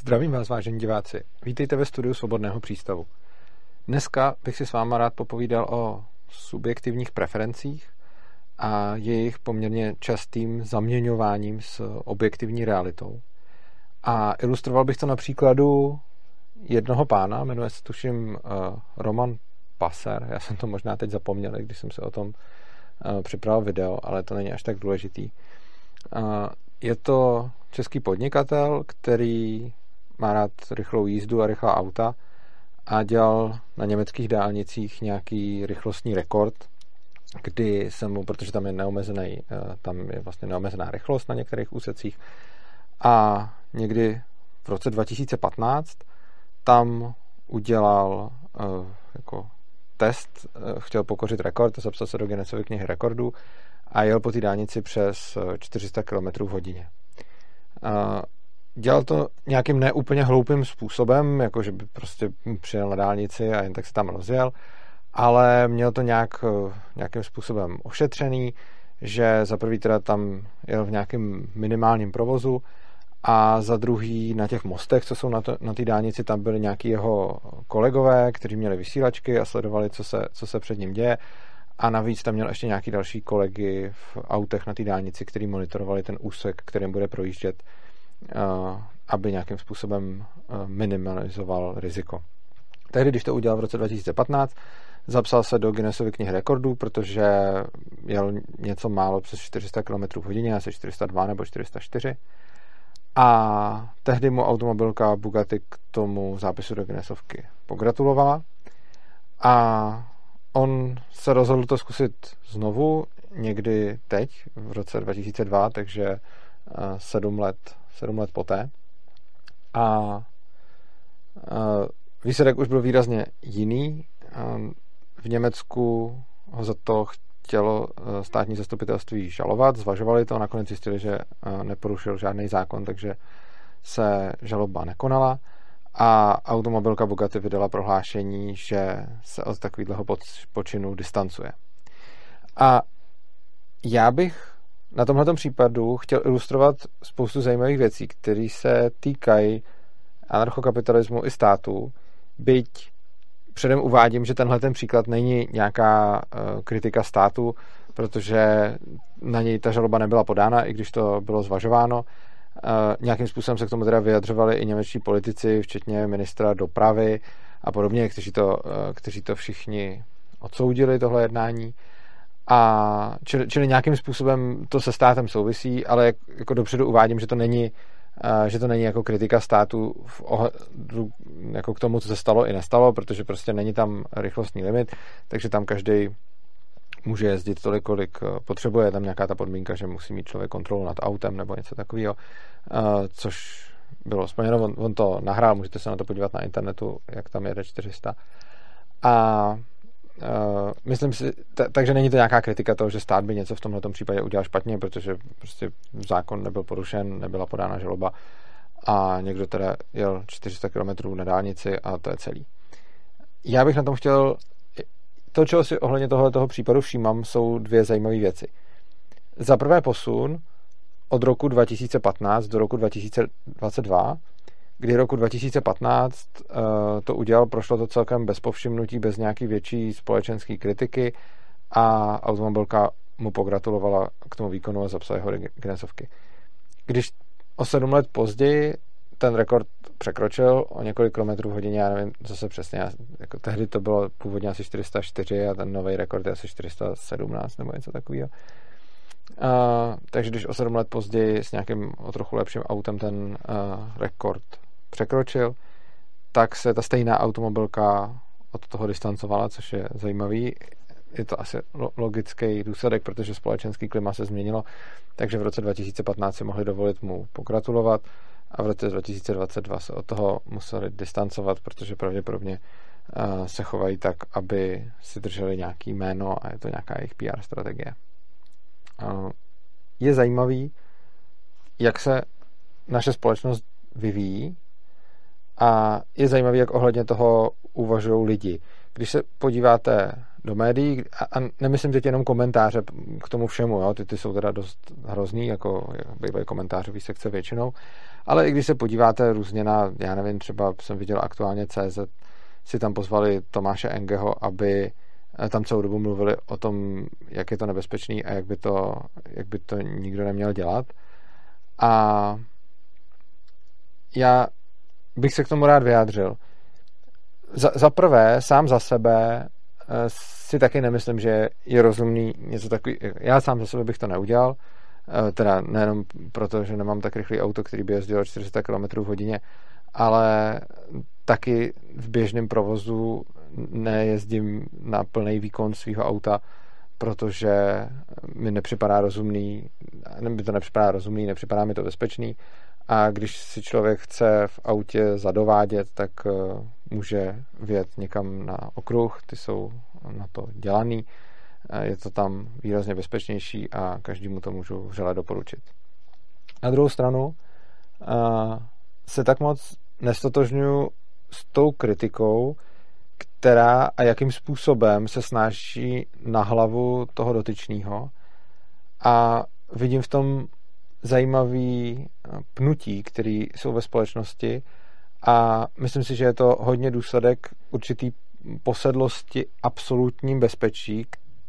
Zdravím vás, vážení diváci. Vítejte ve studiu Svobodného přístavu. Dneska bych si s váma rád popovídal o subjektivních preferencích a jejich poměrně častým zaměňováním s objektivní realitou. A ilustroval bych to na příkladu jednoho pána, jmenuje se tuším uh, Roman Passer. Já jsem to možná teď zapomněl, když jsem se o tom uh, připravil video, ale to není až tak důležitý. Uh, je to český podnikatel, který má rád rychlou jízdu a rychlá auta a dělal na německých dálnicích nějaký rychlostní rekord, kdy se mu, protože tam je neomezený, eh, tam je vlastně neomezená rychlost na některých úsecích a někdy v roce 2015 tam udělal eh, jako test, eh, chtěl pokořit rekord, zapsal se do Guinnessovy knihy rekordů a jel po té dálnici přes 400 km v hodině dělal to nějakým neúplně hloupým způsobem, jako že by prostě přijel na dálnici a jen tak se tam rozjel, ale měl to nějak, eh, nějakým způsobem ošetřený, že za prvý teda tam jel v nějakém minimálním provozu a za druhý na těch mostech, co jsou na, na té dálnici, tam byli nějaký jeho kolegové, kteří měli vysílačky a sledovali, co se, co se před ním děje. A navíc tam měl ještě nějaký další kolegy v autech na té dálnici, který monitorovali ten úsek, kterým bude projíždět aby nějakým způsobem eh, minimalizoval riziko. Tehdy, když to udělal v roce 2015, zapsal se do Guinnessovy knihy rekordů, protože jel něco málo přes 400 km v hodině, asi 402 nebo 404. A tehdy mu automobilka Bugatti k tomu zápisu do Guinnessovky pogratulovala. A on se rozhodl to zkusit znovu někdy teď, v roce 2002, takže eh, sedm let sedm let poté. A výsledek už byl výrazně jiný. V Německu ho za to chtělo e, státní zastupitelství žalovat, zvažovali to, nakonec zjistili, že e, neporušil žádný zákon, takže se žaloba nekonala a automobilka Bugatti vydala prohlášení, že se od takového počinu distancuje. A já bych na tomhle případu chtěl ilustrovat spoustu zajímavých věcí, které se týkají anarchokapitalismu i státu, byť předem uvádím, že tenhle ten příklad není nějaká uh, kritika státu, protože na něj ta žaloba nebyla podána, i když to bylo zvažováno. Uh, nějakým způsobem se k tomu teda vyjadřovali i němečtí politici, včetně ministra dopravy a podobně, kteří to, uh, kteří to všichni odsoudili, tohle jednání. A čili, čili nějakým způsobem to se státem souvisí, ale jak, jako dopředu uvádím, že to není že to není jako kritika státu v ohledu jako k tomu, co se stalo i nestalo, protože prostě není tam rychlostní limit, takže tam každý může jezdit tolik, kolik e, potřebuje. Je tam nějaká ta podmínka, že musí mít člověk kontrolu nad autem nebo něco takového, což bylo splněno. On, on to nahrál, můžete se na to podívat na internetu, jak tam jede 400. A Uh, myslím si, t- takže není to nějaká kritika toho, že stát by něco v tomto případě udělal špatně, protože prostě zákon nebyl porušen, nebyla podána žaloba a někdo teda jel 400 km na dálnici a to je celý. Já bych na tom chtěl, to, čeho si ohledně tohle toho případu všímám, jsou dvě zajímavé věci. Za prvé posun od roku 2015 do roku 2022 kdy roku 2015 uh, eh, to udělal, prošlo to celkem bez povšimnutí, bez nějaký větší společenské kritiky a automobilka mu pogratulovala k tomu výkonu a zapsala jeho Guinnessovky. Když o sedm let později ten rekord překročil o několik kilometrů v hodině, já nevím zase přesně, jako tehdy to bylo původně asi 404 a ten nový rekord je asi 417 nebo něco takového. Uh, takže když o sedm let později s nějakým o trochu lepším autem ten uh, rekord překročil, tak se ta stejná automobilka od toho distancovala, což je zajímavý. Je to asi logický důsledek, protože společenský klima se změnilo, takže v roce 2015 si mohli dovolit mu pogratulovat a v roce 2022 se od toho museli distancovat, protože pravděpodobně se chovají tak, aby si drželi nějaký jméno a je to nějaká jejich PR strategie. Je zajímavý, jak se naše společnost vyvíjí a je zajímavé, jak ohledně toho uvažují lidi. Když se podíváte do médií a, a nemyslím teď jenom komentáře k tomu všemu, jo? Ty, ty jsou teda dost hrozný, jako bývají komentářový sekce většinou, ale i když se podíváte různě na, já nevím, třeba jsem viděl aktuálně CZ, si tam pozvali Tomáše Engeho, aby eh, tam celou dobu mluvili o tom, jak je to nebezpečný a jak by to, jak by to nikdo neměl dělat. A já bych se k tomu rád vyjádřil. Za, za prvé, sám za sebe eh, si taky nemyslím, že je rozumný něco takový. Já sám za sebe bych to neudělal, eh, teda nejenom proto, že nemám tak rychlý auto, který by jezdilo 400 km v hodině, ale taky v běžném provozu nejezdím na plný výkon svého auta, protože mi nepřipadá rozumný, mi to nepřipadá rozumný, nepřipadá mi to bezpečný a když si člověk chce v autě zadovádět, tak eh, může vjet někam na okruh, ty jsou na to dělaný, je to tam výrazně bezpečnější a každému to můžu vřele doporučit. Na druhou stranu eh, se tak moc nestotožňuji s tou kritikou, která a jakým způsobem se snáší na hlavu toho dotyčného a vidím v tom zajímavý eh, pnutí, které jsou ve společnosti a myslím si, že je to hodně důsledek určitý posedlosti absolutním bezpečí,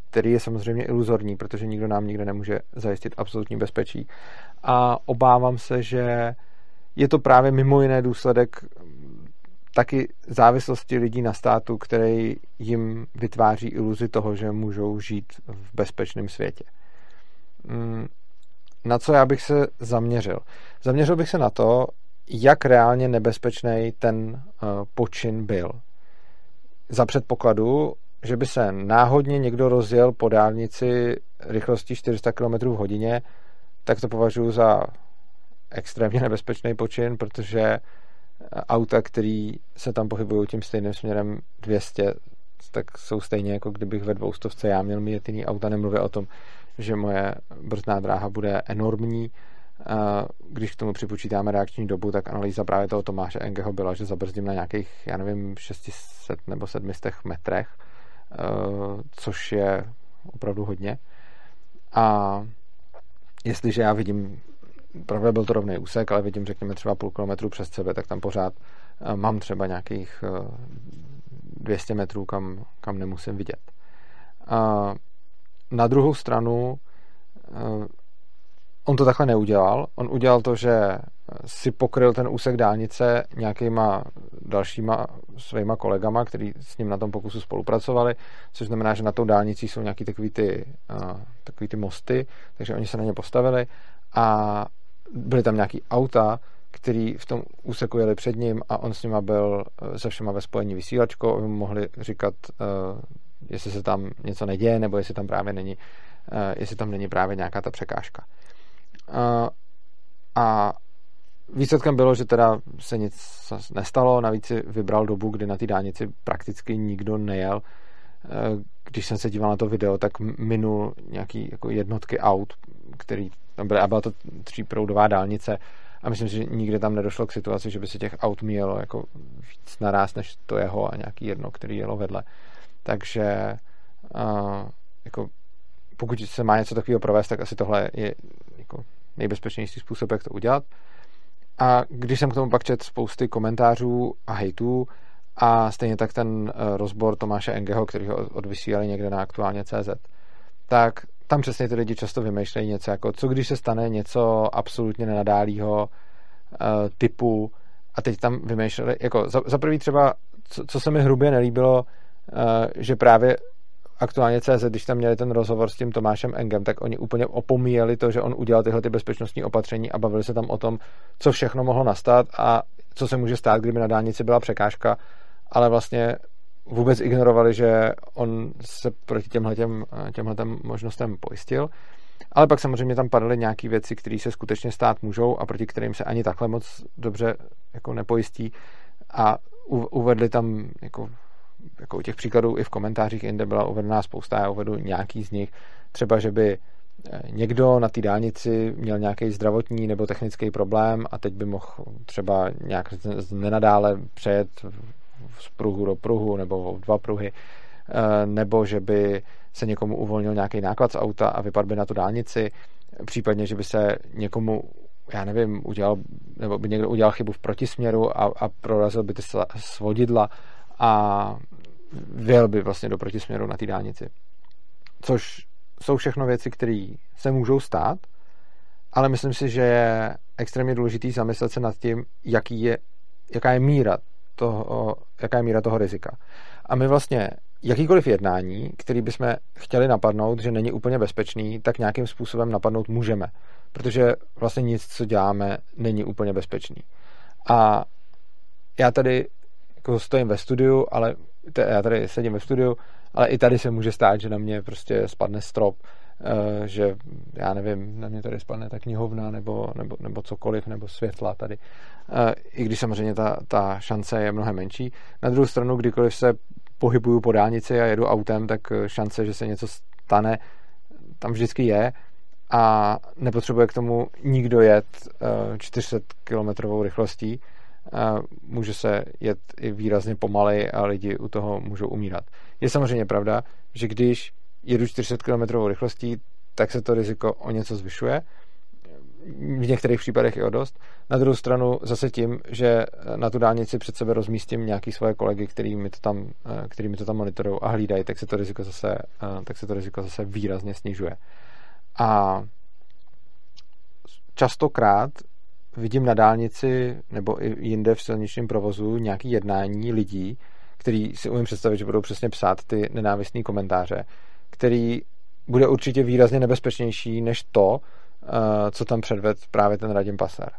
který je samozřejmě iluzorní, protože nikdo nám nikde nemůže zajistit absolutní bezpečí. A obávám se, že je to právě mimo jiné důsledek taky závislosti lidí na státu, který jim vytváří iluzi toho, že můžou žít v bezpečném světě. Na co já bych se zaměřil? Zaměřil bych se na to, jak reálně nebezpečný ten eh, počin byl. Za předpokladu, že by se náhodně někdo rozjel po dálnici rychlostí 400 km v hodině, tak to považuji za extrémně nebezpečný počin, protože auta, který se tam pohybují tím stejným směrem 200, tak jsou stejně jako kdybych ve dvoustovce já měl mít jiný auta, nemluvě o tom, že moje brzdná dráha bude enormní. Když k tomu připočítáme reakční dobu, tak analýza právě toho Tomáše Engeho byla, že zabrzdím na nějakých, já nevím, 600 nebo 700 metrech, což je opravdu hodně. A jestliže já vidím pravda byl to rovný úsek, ale vidím, řekněme třeba půl kilometru přes sebe, tak tam pořád mám třeba nějakých 200 eh, metrů, kam, kam nemusím vidět. A na druhou stranu eh, on to takhle neudělal. On udělal to, že si pokryl ten úsek dálnice nějakýma dalšíma svýma kolegama, kteří s ním na tom pokusu spolupracovali, což znamená, že na tou dálnici jsou nějaký takový ty, takový ty mosty, takže oni se na ně postavili a byly tam nějaký auta, který v tom úseku jeli před ním a on s nima byl eh, se všema ve spojení mu mohli říkat, jestli se tam něco neděje, nebo jestli tam právě není, uh, jestli tam není právě nějaká ta překážka. Uh, a výsledkem bylo, že teda se nic nestalo, navíc si vybral dobu, kdy na té dálnici prakticky nikdo nejel. Když jsem se díval na to video, tak minul nějaký jako jednotky aut, který tam byly, a byla to tříproudová dálnice a myslím si, že nikde tam nedošlo k situaci, že by se těch aut míjelo jako víc naraz než to jeho a nějaký jedno, který jelo vedle. Takže uh, jako pokud se má něco takového provést, tak asi tohle je jako nejbezpečnější způsob, jak to udělat. A když jsem k tomu pak četl spousty komentářů a hejtů a stejně tak ten rozbor Tomáše Engeho, který ho odvysílali někde na aktuálně CZ, tak tam přesně ty lidi často vymýšlejí něco jako, co když se stane něco absolutně nenadálého uh, typu a teď tam vymýšleli, jako za, za prvý třeba, co, co se mi hrubě nelíbilo, že právě aktuálně CZ, když tam měli ten rozhovor s tím Tomášem Engem, tak oni úplně opomíjeli to, že on udělal tyhle ty bezpečnostní opatření a bavili se tam o tom, co všechno mohlo nastat a co se může stát, kdyby na dálnici byla překážka, ale vlastně vůbec ignorovali, že on se proti těmhle těmhletem možnostem pojistil. Ale pak samozřejmě tam padaly nějaké věci, které se skutečně stát můžou a proti kterým se ani takhle moc dobře jako nepojistí. A uvedli tam jako, jako těch příkladů i v komentářích jinde byla uvedená spousta, já uvedu nějaký z nich. Třeba, že by eh, někdo na té dálnici měl nějaký zdravotní nebo technický problém a teď by mohl třeba nějak nenadále přejet z pruhu do pruhu nebo dva pruhy nebo že by se někomu uvolnil nějaký náklad z auta a vypadl by na tu dálnici, případně, že by se někomu já nevím, udělal, nebo by někdo udělal chybu v protisměru a, a prorazil by ty svodidla a vyjel by vlastně do protisměru na té dálnici. Což jsou všechno věci, které se můžou stát, ale myslím si, že je extrémně důležitý zamyslet se nad tím, jaký je, jaká je míra toho, jaká je míra toho rizika. A my vlastně jakýkoliv jednání, který bychom chtěli napadnout, že není úplně bezpečný, tak nějakým způsobem napadnout můžeme. Protože vlastně nic, co děláme, není úplně bezpečný. A já tady jako stojím ve studiu, ale já tady sedím ve studiu, ale i tady se může stát, že na mě prostě spadne strop, eh, že já nevím, na mě tady spadne ta knihovna nebo, nebo, nebo cokoliv, nebo světla tady. Eh, I když samozřejmě ta, ta šance je mnohem menší. Na druhou stranu, kdykoliv se pohybuju po dálnici a jedu autem, tak šance, že se něco stane, tam vždycky je a nepotřebuje k tomu nikdo jet 400 eh, km rychlostí. Může se jet i výrazně pomalej a lidi u toho můžou umírat. Je samozřejmě pravda, že když jedu 400 km rychlostí, tak se to riziko o něco zvyšuje, v některých případech i o dost. Na druhou stranu zase tím, že na tu dálnici před sebe rozmístím nějaký svoje kolegy, který mi to tam, mi to tam monitorují a hlídají, tak se to riziko zase, tak se to riziko zase výrazně snižuje. A častokrát vidím na dálnici nebo i jinde v silničním provozu nějaký jednání lidí, který si umím představit, že budou přesně psát ty nenávistné komentáře, který bude určitě výrazně nebezpečnější než to, Eh, co tam předved právě ten Radim Pasar.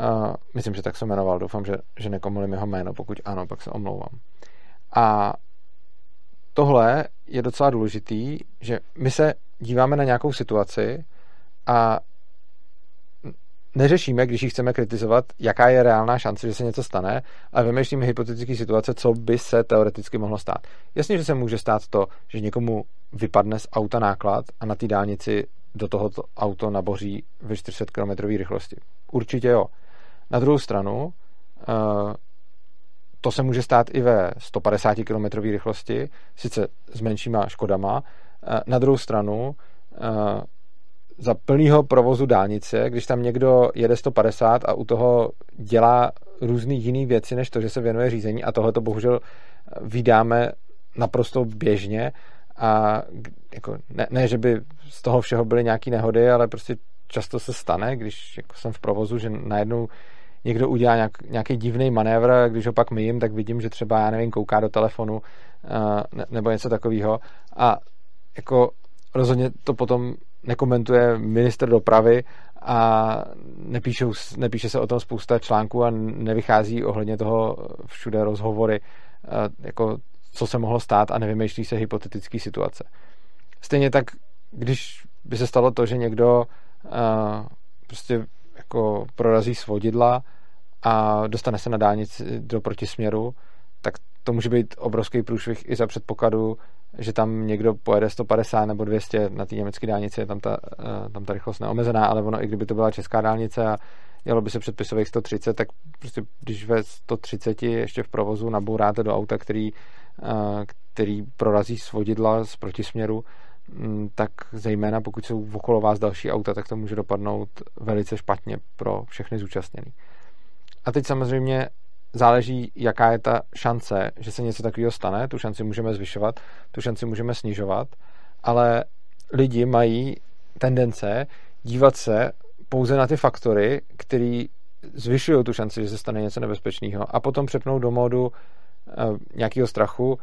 Uh, myslím, že tak se jmenoval. Doufám, že, že nekomolím jeho jméno. Pokud ano, pak se omlouvám. A tohle je docela důležitý, že my se díváme na nějakou situaci a neřešíme, když ji chceme kritizovat, jaká je reálná šance, že se něco stane, ale vymýšlíme hypotetické situace, co by se teoreticky mohlo stát. Jasně, že se může stát to, že někomu vypadne z auta náklad a na té dálnici do tohoto auto naboří ve 400 km rychlosti. Určitě jo. Na druhou stranu, eh, to se může stát i ve 150 km rychlosti, sice s menšíma škodama. Eh, na druhou stranu, eh, za plného provozu dálnice, když tam někdo jede 150 a u toho dělá různé jiné věci, než to, že se věnuje řízení a tohle to bohužel vydáme naprosto běžně, a jako ne, ne, že by z toho všeho byly nějaké nehody, ale prostě často se stane, když jako jsem v provozu, že najednou někdo udělá nějak, nějaký divný manévr když ho pak myjím, tak vidím, že třeba, já nevím, kouká do telefonu ne, nebo něco takového. A jako rozhodně to potom nekomentuje minister dopravy a nepíšou, nepíše se o tom spousta článků a nevychází ohledně toho všude rozhovory jako co se mohlo stát a nevymýšlí se hypotetické situace. Stejně tak, když by se stalo to, že někdo uh, prostě jako prorazí svodidla a dostane se na dálnici do protisměru, tak to může být obrovský průšvih i za předpokladu, že tam někdo pojede 150 nebo 200 na té německé dálnici, je tam ta, uh, tam ta rychlost neomezená, ale ono, i kdyby to byla česká dálnice a jelo by se předpisových 130, tak prostě když ve 130 ještě v provozu nabouráte do auta, který který prorazí svodidla z protisměru, mm, tak zejména pokud jsou okolo vás další auta, tak to může dopadnout velice špatně pro všechny zúčastněný. A teď samozřejmě záleží, jaká je ta šance, že se něco takového stane. Tu šanci můžeme zvyšovat, tu šanci můžeme snižovat, ale lidi mají tendence dívat se pouze na ty faktory, které zvyšují tu šanci, že se stane něco nebezpečného a potom přepnou do módu Eh, nějakého strachu,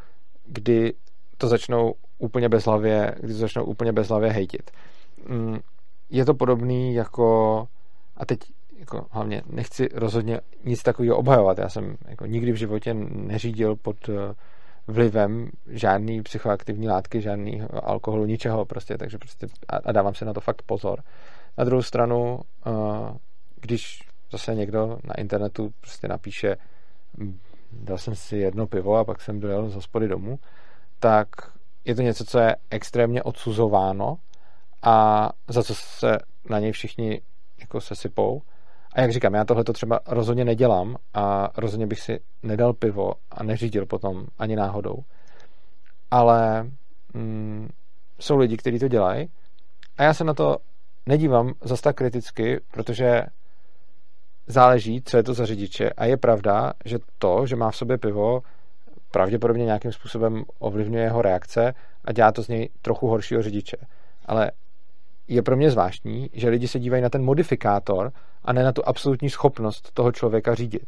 kdy to začnou úplně bezhlavě, kdy to začnou úplně bezhlavě hejtit. Mm, je to podobný jako, a teď jako hlavně nechci rozhodně nic takového obhajovat. Já jsem jako nikdy v životě neřídil pod eh, vlivem žádný psychoaktivní látky, žádný alkoholu, ničeho prostě, takže prostě a, dávám si na to fakt pozor. Na druhou stranu, eh, když zase někdo na internetu prostě napíše dal jsem si jedno pivo a pak jsem dojel z hospody domů, tak je to něco, co je extrémně odsuzováno a za co se na něj všichni jako se sypou. A jak říkám, já tohle to třeba rozhodně nedělám a rozhodně bych si nedal pivo a neřídil potom ani náhodou. ale mm, jsou lidi, kteří to dělají a já se na to nedívám zas tak kriticky, protože záleží, co je to za řidiče a je pravda, že to, že má v sobě pivo, pravděpodobně nějakým způsobem ovlivňuje jeho reakce a dělá to z něj trochu horšího řidiče. Ale je pro mě zvláštní, že lidi se dívají na ten modifikátor a ne na tu absolutní schopnost toho člověka řídit.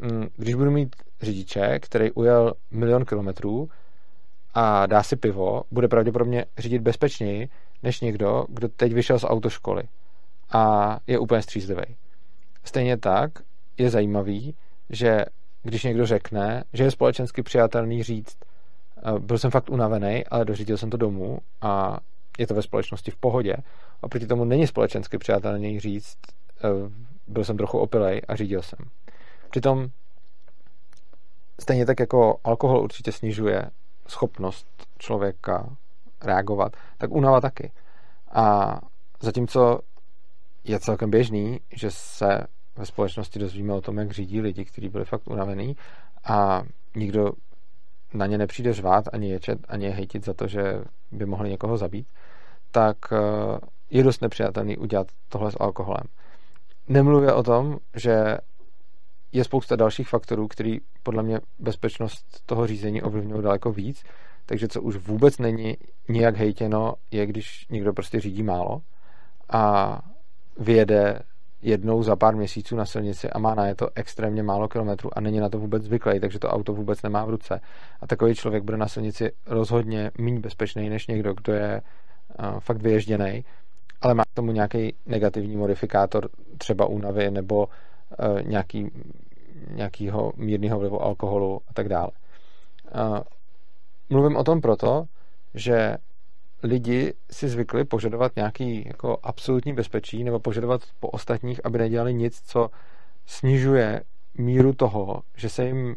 Mm, když budu mít řidiče, který ujel milion kilometrů a dá si pivo, bude pravděpodobně řídit bezpečněji, než někdo, kdo teď vyšel z autoškoly a je úplně střízlivý. Stejně tak je zajímavý, že když někdo řekne, že je společensky přijatelný říct, byl jsem fakt unavený, ale dořídil jsem to domů a je to ve společnosti v pohodě. A proti tomu není společensky přijatelný říct, byl jsem trochu opilej a řídil jsem. Přitom stejně tak jako alkohol určitě snižuje schopnost člověka reagovat, tak únava taky. A zatímco je celkem běžný, že se ve společnosti dozvíme o tom, jak řídí lidi, kteří byli fakt unavený a nikdo na ně nepřijde řvát, ani ječet, ani je hejtit za to, že by mohli někoho zabít, tak eh, je dost nepřijatelný udělat tohle s alkoholem. Nemluvě o tom, že je spousta dalších faktorů, který podle mě bezpečnost toho řízení ovlivňují daleko víc, takže co už vůbec není nijak hejtěno, je, když někdo prostě řídí málo a vyjede jednou za pár měsíců na silnici a má na je to extrémně málo kilometrů a není na to vůbec zvyklý, takže to auto vůbec nemá v ruce. A takový člověk bude na silnici rozhodně méně bezpečný než někdo, kdo je uh, fakt vyježděný, ale má k tomu nějaký negativní modifikátor, třeba únavy nebo uh, nějaký, nějakýho mírného vlivu alkoholu a tak dále. Uh, mluvím o tom proto, že lidi si zvykli požadovat nějaký jako absolutní bezpečí nebo požadovat po ostatních, aby nedělali nic, co snižuje míru toho, že se jim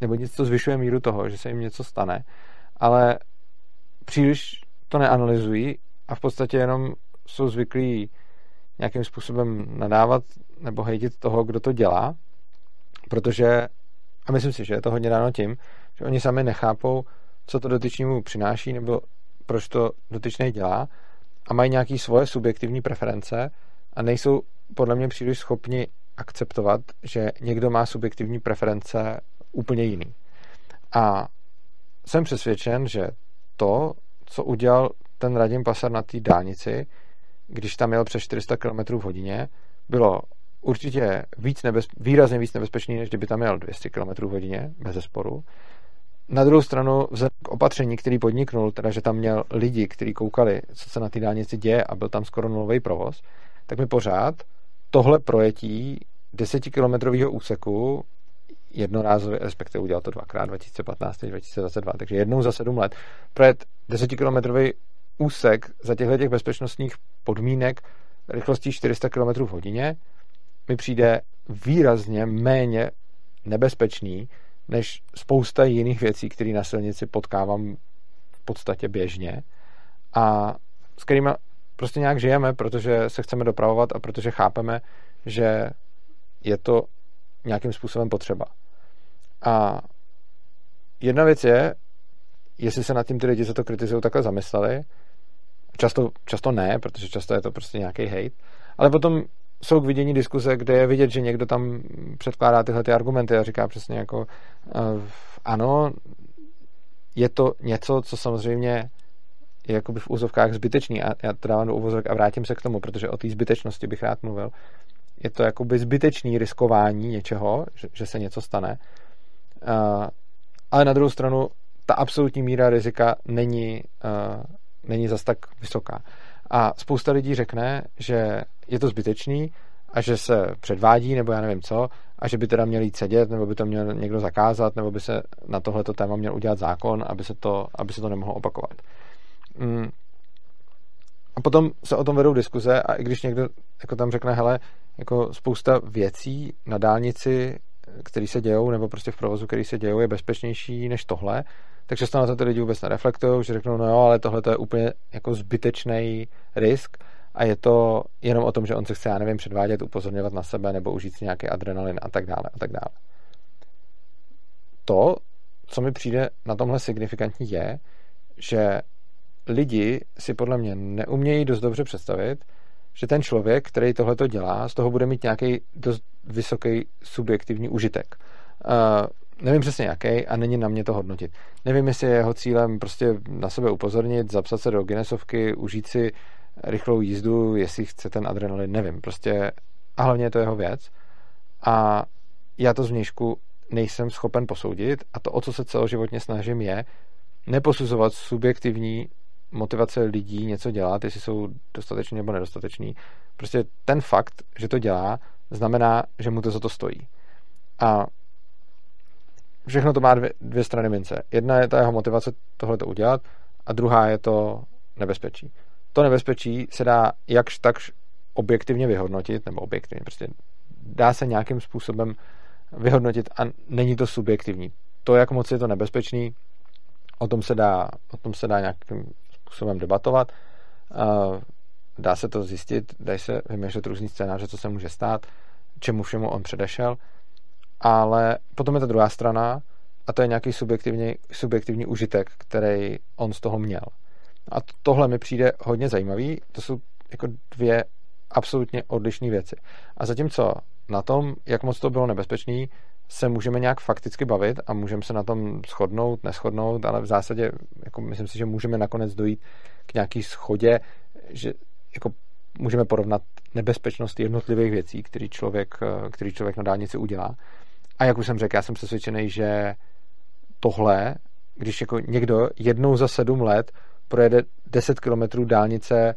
nebo nic, co zvyšuje míru toho, že se jim něco stane, ale příliš to neanalyzují a v podstatě jenom jsou zvyklí nějakým způsobem nadávat nebo hejtit toho, kdo to dělá, protože, a myslím si, že je to hodně dáno tím, že oni sami nechápou, co to dotyčnému přináší, nebo proč to dotyčný dělá a mají nějaké svoje subjektivní preference a nejsou podle mě příliš schopni akceptovat, že někdo má subjektivní preference úplně jiný. A jsem přesvědčen, že to, co udělal ten Radim Pasar na té dálnici, když tam jel přes 400 km v hodině, bylo určitě víc nebez, výrazně víc nebezpečný, než kdyby tam jel 200 km v hodině, bez zesporu. Na druhou stranu, vzhledem k opatření, který podniknul, teda že tam měl lidi, kteří koukali, co se na té dálnici děje a byl tam skoro nulový provoz, tak mi pořád tohle projetí desetikilometrového úseku jednorázově, respektive udělal to dvakrát, 2015 2022, takže jednou za sedm let, projet desetikilometrový úsek za těchto těch bezpečnostních podmínek rychlostí 400 km v hodině mi přijde výrazně méně nebezpečný, než spousta jiných věcí, které na silnici potkávám v podstatě běžně a s kterými prostě nějak žijeme, protože se chceme dopravovat a protože chápeme, že je to nějakým způsobem potřeba. A jedna věc je, jestli se nad tím ty lidi, co to kritizují, takhle zamysleli. Často, často ne, protože často je to prostě nějaký hate. Ale potom jsou k vidění diskuze, kde je vidět, že někdo tam předkládá tyhle ty argumenty a říká přesně jako uh, ano, je to něco, co samozřejmě je jakoby v úzovkách zbytečný a já to dávám do uvozovek a vrátím se k tomu, protože o té zbytečnosti bych rád mluvil. Je to jakoby zbytečný riskování něčeho, že, že se něco stane, uh, ale na druhou stranu ta absolutní míra rizika není, uh, není zas tak vysoká. A spousta lidí řekne, že je to zbytečný a že se předvádí, nebo já nevím co, a že by teda měli jít sedět, nebo by to měl někdo zakázat, nebo by se na tohleto téma měl udělat zákon, aby se to, aby se to nemohlo opakovat. Mm. A potom se o tom vedou diskuze a i když někdo jako tam řekne, hele, jako spousta věcí na dálnici, které se dějou, nebo prostě v provozu, který se dějou, je bezpečnější než tohle, tak často na to ty lidi vůbec nereflektují, že řeknou, no jo, ale tohle to je úplně jako zbytečný risk a je to jenom o tom, že on se chce, já nevím, předvádět, upozorňovat na sebe nebo užít si nějaký adrenalin a tak dále a tak dále. To, co mi přijde na tomhle signifikantní, je, že lidi si podle mě neumějí dost dobře představit, že ten člověk, který tohle to dělá, z toho bude mít nějaký dost vysoký subjektivní užitek. Nevím přesně jaký a není na mě to hodnotit. Nevím, jestli je jeho cílem prostě na sebe upozornit, zapsat se do Guinnessovky, užít si rychlou jízdu, jestli chce ten adrenalin, nevím. Prostě a hlavně je to jeho věc. A já to zvnějšku nejsem schopen posoudit a to, o co se celoživotně snažím, je neposuzovat subjektivní motivace lidí něco dělat, jestli jsou dostateční nebo nedostateční. Prostě ten fakt, že to dělá, znamená, že mu to za to stojí. A všechno to má dvě, dvě strany mince. Jedna je ta jeho motivace tohle to udělat a druhá je to nebezpečí. To nebezpečí se dá jakž takž objektivně vyhodnotit, nebo objektivně, prostě dá se nějakým způsobem vyhodnotit a není to subjektivní. To, jak moc je to nebezpečný, o tom se dá, o tom se dá nějakým způsobem debatovat. Dá se to zjistit, dají se vymýšlet různý scénáře, co se může stát, čemu všemu on předešel, ale potom je ta druhá strana a to je nějaký subjektivní, subjektivní užitek, který on z toho měl. A tohle mi přijde hodně zajímavý. To jsou jako dvě absolutně odlišné věci. A zatímco na tom, jak moc to bylo nebezpečný, se můžeme nějak fakticky bavit a můžeme se na tom shodnout, neschodnout, ale v zásadě jako myslím si, že můžeme nakonec dojít k nějaký schodě, že jako můžeme porovnat nebezpečnost jednotlivých věcí, který člověk, který člověk na dálnici udělá. A jak už jsem řekl, já jsem přesvědčený, že tohle, když jako někdo jednou za sedm let projede 10 kilometrů dálnice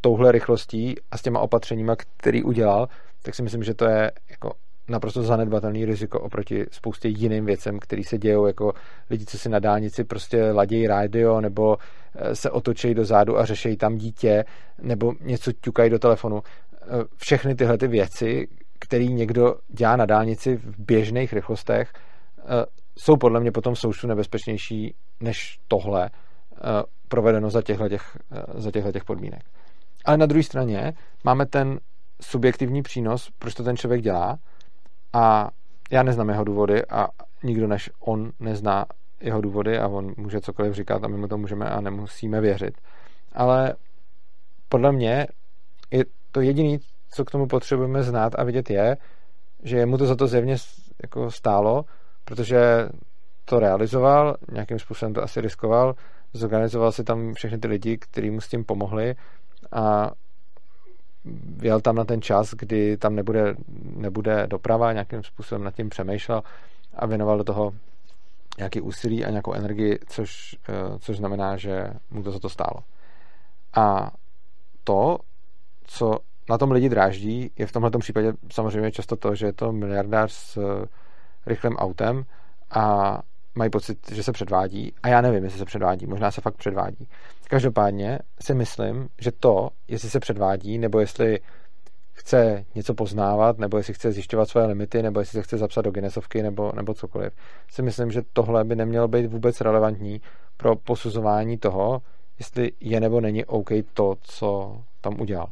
touhle rychlostí a s těma opatřeníma, který udělal, tak si myslím, že to je jako naprosto zanedbatelný riziko oproti spoustě jiným věcem, které se dějou, jako lidi, co si na dálnici prostě ladějí rádio, nebo eh, se otočejí do zádu a řešejí tam dítě, nebo něco ťukají do telefonu. Eh, všechny tyhle ty věci, které někdo dělá na dálnici v běžných rychlostech, eh, jsou podle mě potom součtu nebezpečnější než tohle provedeno za těchto, těch, za těchto těch podmínek. Ale na druhé straně máme ten subjektivní přínos, proč to ten člověk dělá a já neznám jeho důvody a nikdo než on nezná jeho důvody a on může cokoliv říkat a my mu to můžeme a nemusíme věřit. Ale podle mě je to jediné, co k tomu potřebujeme znát a vidět je, že mu to za to zjevně jako stálo, protože to realizoval, nějakým způsobem to asi riskoval, zorganizoval si tam všechny ty lidi, kteří mu s tím pomohli a jel tam na ten čas, kdy tam nebude, nebude doprava, nějakým způsobem nad tím přemýšlel a věnoval do toho nějaký úsilí a nějakou energii, což, eh, což znamená, že mu to za to stálo. A to, co na tom lidi dráždí, je v tomhle případě samozřejmě často to, že je to miliardář s eh, rychlým autem a mají pocit, že se předvádí a já nevím, jestli se předvádí, možná se fakt předvádí. Každopádně si myslím, že to, jestli se předvádí, nebo jestli chce něco poznávat, nebo jestli chce zjišťovat své limity, nebo jestli se chce zapsat do Guinnessovky, nebo, nebo cokoliv, si myslím, že tohle by nemělo být vůbec relevantní pro posuzování toho, jestli je nebo není OK to, co tam udělal.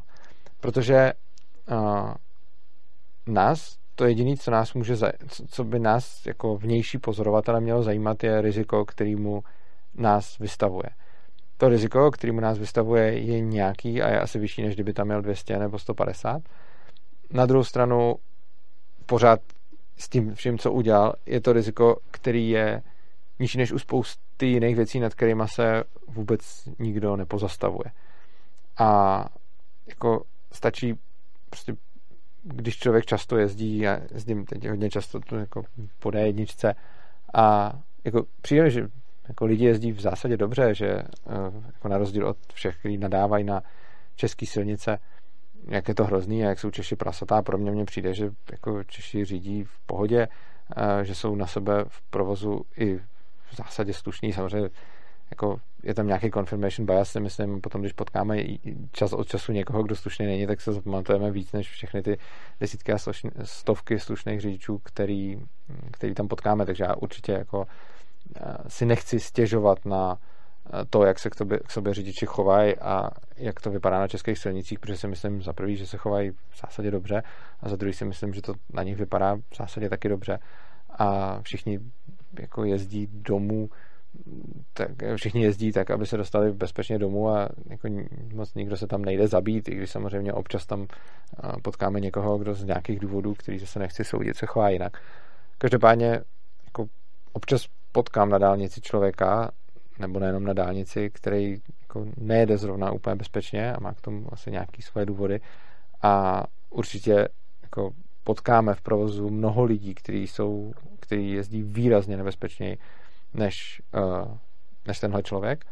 Protože uh, nás to jediné, co nás může, co by nás jako vnější pozorovatele mělo zajímat, je riziko, kterýmu nás vystavuje. To riziko, kterýmu nás vystavuje, je nějaký a je asi vyšší, než kdyby tam měl 200 nebo 150. Na druhou stranu pořád s tím vším, co udělal, je to riziko, který je nižší než u spousty jiných věcí, nad kterými se vůbec nikdo nepozastavuje. A jako stačí prostě když člověk často jezdí, já jezdím teď hodně často tu jako po D1 a jako přijde, že jako lidi jezdí v zásadě dobře, že eh, jako na rozdíl od všech, kteří nadávají na české silnice, jak je to hrozný a jak jsou Češi prasatá. Pro mě mně přijde, že jako Češi řídí v pohodě, eh, že jsou na sebe v provozu i v zásadě slušní. Samozřejmě jako je tam nějaký confirmation bias, si myslím, potom, když potkáme čas od času někoho, kdo slušný není, tak se zapamatujeme víc než všechny ty desítky a stovky slušných řidičů, který, který tam potkáme, takže já určitě jako eh, si nechci stěžovat na eh, to, jak se k, tobě, k sobě řidiči chovají a jak to vypadá na českých silnicích, protože si myslím za prvý, že se chovají v zásadě dobře a za druhý si myslím, že to na nich vypadá v zásadě taky dobře. A všichni jako jezdí domů, tak všichni jezdí tak, aby se dostali bezpečně domů a jako moc nikdo se tam nejde zabít, i když samozřejmě občas tam potkáme někoho, kdo z nějakých důvodů, který se nechci soudit, se chová jinak. Každopádně jako občas potkám na dálnici člověka, nebo nejenom na dálnici, který jako nejede zrovna úplně bezpečně a má k tomu asi nějaké svoje důvody a určitě jako potkáme v provozu mnoho lidí, kteří jsou, kteří jezdí výrazně nebezpečněji než, uh, než tenhle člověk.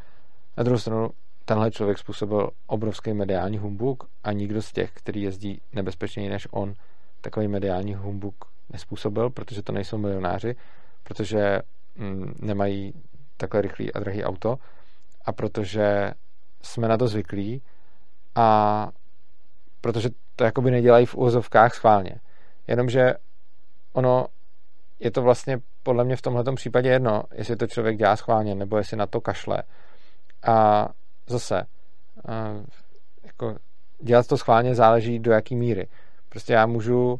Na druhou stranu, tenhle člověk způsobil obrovský mediální humbuk a nikdo z těch, který jezdí nebezpečněji než on, takový mediální humbuk nespůsobil, protože to nejsou milionáři, protože mm, nemají takhle rychlý a drahý auto a protože jsme na to zvyklí a protože to jakoby nedělají v úvozovkách schválně. Jenomže ono je to vlastně podle mě v tomhle případě jedno, jestli to člověk dělá schválně, nebo jestli na to kašle. A zase, jako dělat to schválně záleží do jaký míry. Prostě já můžu,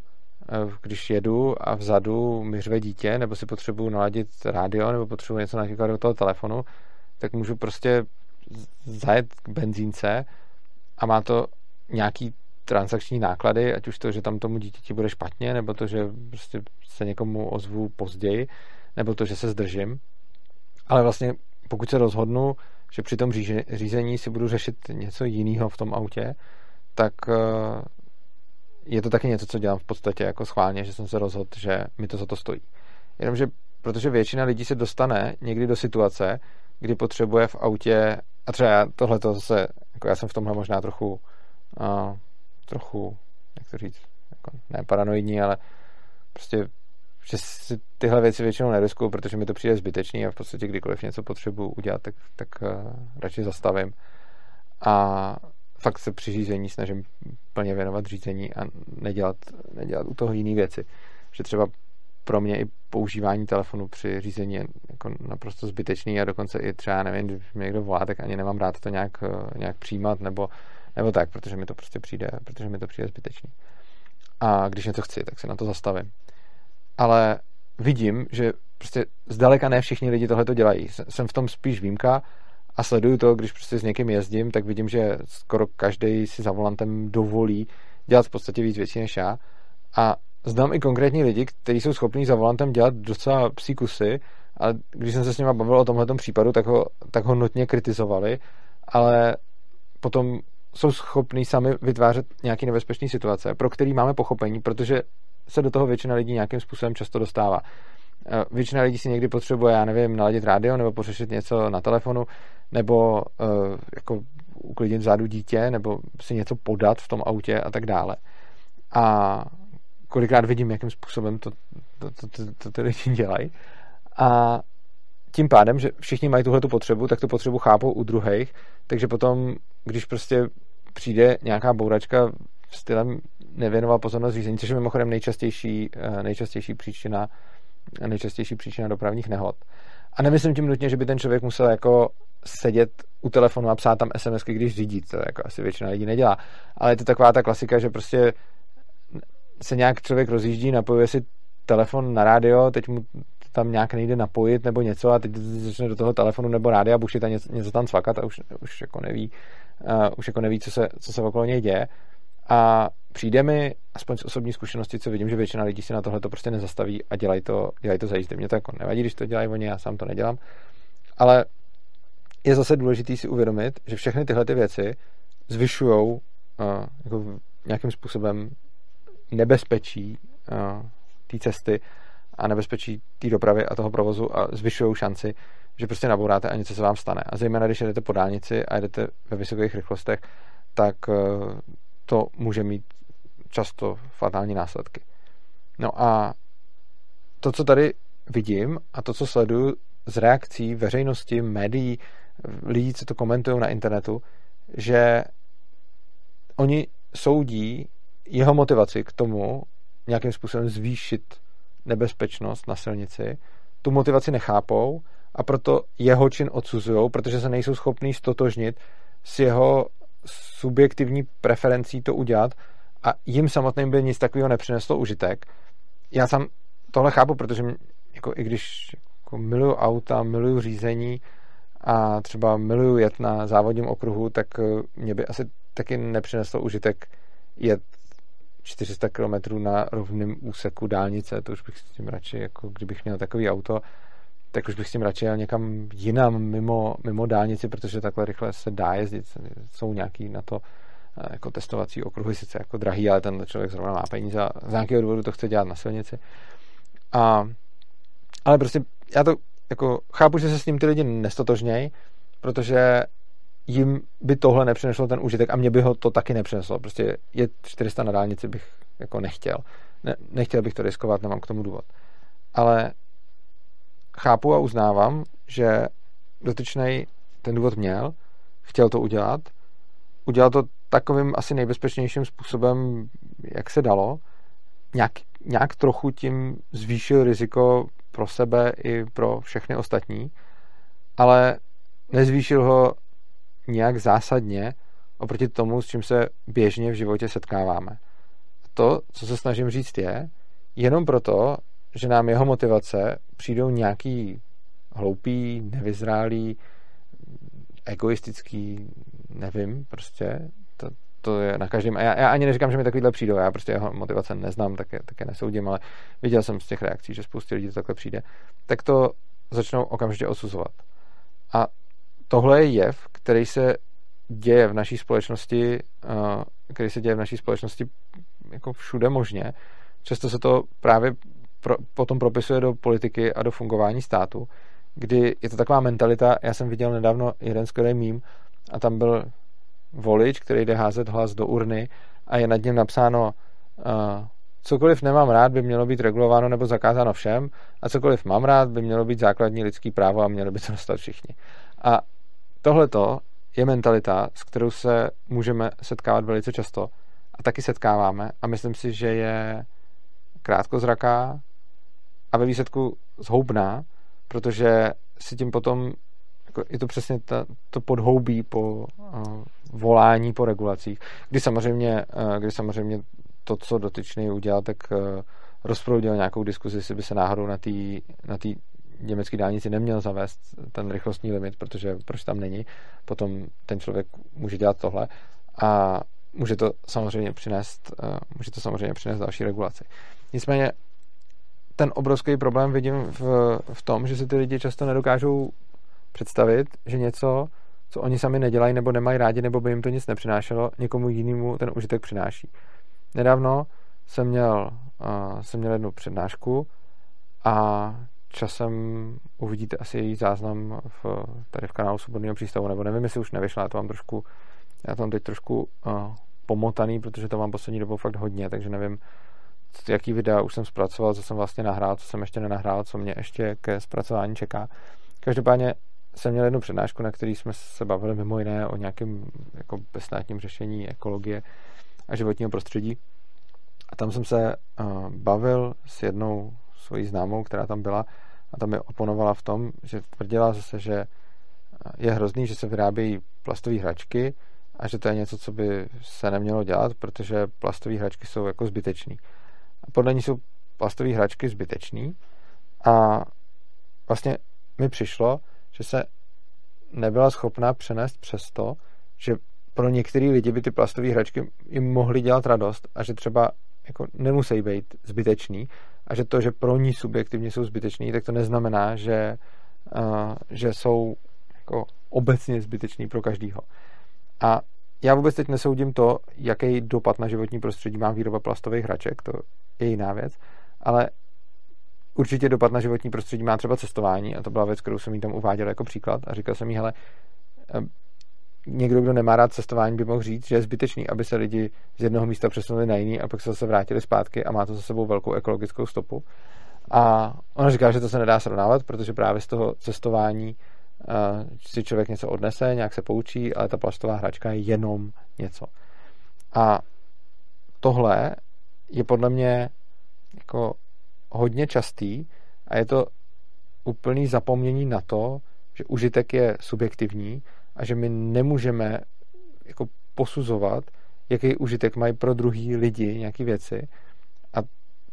když jedu a vzadu mi řve dítě, nebo si potřebuju naladit rádio, nebo potřebuji něco naklikat do toho telefonu, tak můžu prostě zajet k benzínce a má to nějaký transakční náklady, ať už to, že tam tomu dítěti bude špatně, nebo to, že prostě se někomu ozvu později, nebo to, že se zdržím. Ale vlastně pokud se rozhodnu, že při tom řízení si budu řešit něco jiného v tom autě, tak eh, je to taky něco, co dělám v podstatě jako schválně, že jsem se rozhodl, že mi to za to stojí. Jenomže protože většina lidí se dostane někdy do situace, kdy potřebuje v autě, a třeba tohle to zase, jako já jsem v tomhle možná trochu uh, trochu, jak to říct, jako ne paranoidní, ale prostě že si tyhle věci většinou neriskuju, protože mi to přijde zbytečný a v podstatě kdykoliv něco potřebuji udělat, tak, tak uh, radši zastavím. A fakt se při řízení snažím plně věnovat řízení a nedělat, nedělat u toho jiné věci. Že třeba pro mě i používání telefonu při řízení je jako naprosto zbytečný a dokonce i třeba, nevím, když mě někdo volá, tak ani nemám rád to nějak, eh, nějak přijímat nebo nebo tak, protože mi to prostě přijde, protože mi to přijde zbytečný. A když něco chci, tak se na to zastavím. Ale vidím, že prostě zdaleka ne všichni lidi tohle to dělají. Jsem v tom spíš výjimka a sleduju to, když prostě s někým jezdím, tak vidím, že skoro každý si za volantem dovolí dělat v podstatě víc věcí než já. A znám i konkrétní lidi, kteří jsou schopní za volantem dělat docela psí kusy, a když jsem se s nimi bavil o tomhle případu, tak ho, tak ho notně kritizovali, ale potom jsou schopní sami vytvářet nějaké nebezpečné situace, pro který máme pochopení, protože se do toho většina lidí nějakým způsobem často dostává. Eh, většina lidí si někdy potřebuje, já nevím, naladit rádio nebo pořešit něco na telefonu, nebo uh, jako uklidit vzadu dítě, nebo si něco podat v tom autě a tak dále. A kolikrát vidím, jakým způsobem to, to, to, to, to ty lidi dělají. A tím pádem, že všichni mají tuhle potřebu, tak tu potřebu chápou u druhých, takže potom, když prostě přijde nějaká bouračka stylem nevěnoval pozornost řízení, což je mimochodem nejčastější, eh, nejčastější příčina nejčastější příčina dopravních nehod. A nemyslím tím nutně, že by ten člověk musel jako sedět u telefonu a psát tam SMS, když řídí, to jako asi většina lidí nedělá. Ale je to taková ta klasika, že prostě se nějak člověk rozjíždí, napojuje si telefon na rádio, teď mu tam nějak nejde napojit nebo něco a teď začne do toho telefonu nebo rádia bušit a něco, něco tam cvakat a už, už jako neví, uh, už jako neví, co se, co se okolo něj děje. A přijde mi, aspoň z osobní zkušenosti, co vidím, že většina lidí si na tohle to prostě nezastaví a dělají to, dělají to za jízdy. Mě to jako nevadí, když to dělají oni, já sám to nedělám. Ale je zase důležité si uvědomit, že všechny tyhle ty věci zvyšují uh, jako nějakým způsobem nebezpečí uh, té cesty a nebezpečí té dopravy a toho provozu a zvyšují šanci, že prostě nabouráte a něco se vám stane. A zejména, když jdete po dálnici a jdete ve vysokých rychlostech, tak eh, to může mít často fatální následky. No a to, co tady vidím a to, co sleduju z reakcí veřejnosti, médií, lidí, co to komentují na internetu, že oni soudí jeho motivaci k tomu nějakým způsobem zvýšit nebezpečnost na silnici, tu motivaci nechápou a proto jeho čin odsuzují, protože se nejsou schopní stotožnit s jeho subjektivní preferencí to udělat. A jim samotným by nic takového nepřineslo užitek. Já sám tohle chápu, protože jako i když jako miluju auta, miluju řízení a třeba miluju jet na závodním okruhu, tak eh, mě by asi taky nepřineslo užitek jet 400 km na rovném úseku dálnice, to už bych s tím radši, jako kdybych měl takový auto, tak už bych s tím radši jel někam jinam mimo, mimo dálnici, protože takhle rychle se dá jezdit. Jsou nějaký na to eh, jako testovací okruhy, sice jako drahý, ale ten člověk zrovna má peníze a z nějakého důvodu to chce dělat na silnici. A, ale prostě já to jako chápu, že se s ním ty lidi nestotožnějí, protože jim by tohle nepřineslo ten užitek a mě by ho to taky nepřineslo. Prostě je 400 na dálnici bych jako nechtěl. Ne, nechtěl bych to riskovat, nemám k tomu důvod. Ale chápu a uznávám, že dotyčný ten důvod měl, chtěl to udělat, udělal to takovým asi nejbezpečnějším způsobem, jak se dalo, nějak, nějak trochu tím zvýšil riziko pro sebe i pro všechny ostatní, ale nezvýšil ho nějak zásadně oproti tomu, s čím se běžně v životě setkáváme. To, co se snažím říct, je, jenom proto, že nám jeho motivace přijdou nějaký hloupý, nevyzrálý, egoistický, nevím, prostě, to, to je na každém, a já, já ani neříkám, že mi takovýhle přijdou, já prostě jeho motivace neznám, tak je, tak je nesoudím, ale viděl jsem z těch reakcí, že spoustu lidí to takhle přijde, tak to začnou okamžitě odsuzovat. A tohle je jev, který se děje v naší společnosti, který se děje v naší společnosti jako všude možně. Často se to právě pro, potom propisuje do politiky a do fungování státu, kdy je to taková mentalita, já jsem viděl nedávno jeden skvělý mím a tam byl volič, který jde házet hlas do urny a je nad ním napsáno uh, cokoliv nemám rád, by mělo být regulováno nebo zakázáno všem a cokoliv mám rád, by mělo být základní lidský právo a mělo by to dostat všichni. A tohleto je mentalita, s kterou se můžeme setkávat velice často a taky setkáváme a myslím si, že je krátkozraká a ve výsledku zhoubná, protože si tím potom jako je to přesně ta, to podhoubí po uh, volání po regulacích, kdy samozřejmě, uh, kdy samozřejmě to, co dotyčný udělal, tak uh, rozproudil nějakou diskuzi, jestli by se náhodou na té na německé dálnici neměl zavést ten rychlostní limit, protože proč tam není, potom ten člověk může dělat tohle a může to samozřejmě přinést, může to samozřejmě přinést další regulaci. Nicméně ten obrovský problém vidím v, v tom, že si ty lidi často nedokážou představit, že něco, co oni sami nedělají nebo nemají rádi, nebo by jim to nic nepřinášelo, někomu jinému ten užitek přináší. Nedávno jsem měl, uh, jsem měl jednu přednášku a časem uvidíte asi její záznam v, tady v kanálu Svobodného přístavu, nebo nevím, jestli už nevyšla, já to mám trošku, já to mám teď trošku uh, pomotaný, protože to mám poslední dobou fakt hodně, takže nevím, jaký videa už jsem zpracoval, co jsem vlastně nahrál, co jsem ještě nenahrál, co mě ještě ke zpracování čeká. Každopádně jsem měl jednu přednášku, na který jsme se bavili mimo jiné o nějakém jako bezstátním řešení ekologie a životního prostředí. A tam jsem se uh, bavil s jednou svojí známou, která tam byla a tam mi oponovala v tom, že tvrdila zase, že je hrozný, že se vyrábějí plastové hračky a že to je něco, co by se nemělo dělat, protože plastové hračky jsou jako zbytečný. Podle ní jsou plastové hračky zbytečný a vlastně mi přišlo, že se nebyla schopná přenést přes to, že pro některé lidi by ty plastové hračky jim mohly dělat radost a že třeba jako nemusí být zbytečný a že to, že pro ní subjektivně jsou zbytečný, tak to neznamená, že, uh, že jsou jako obecně zbytečný pro každýho. A já vůbec teď nesoudím to, jaký dopad na životní prostředí má výroba plastových hraček, to je jiná věc, ale určitě dopad na životní prostředí má třeba cestování a to byla věc, kterou jsem jí tam uváděl jako příklad a říkal jsem jí, hele, někdo, kdo nemá rád cestování, by mohl říct, že je zbytečný, aby se lidi z jednoho místa přesunuli na jiný a pak se zase vrátili zpátky a má to za sebou velkou ekologickou stopu. A ona říká, že to se nedá srovnávat, protože právě z toho cestování uh, si člověk něco odnese, nějak se poučí, ale ta plastová hračka je jenom něco. A tohle je podle mě jako hodně častý a je to úplný zapomnění na to, že užitek je subjektivní a že my nemůžeme jako posuzovat, jaký užitek mají pro druhý lidi nějaké věci. A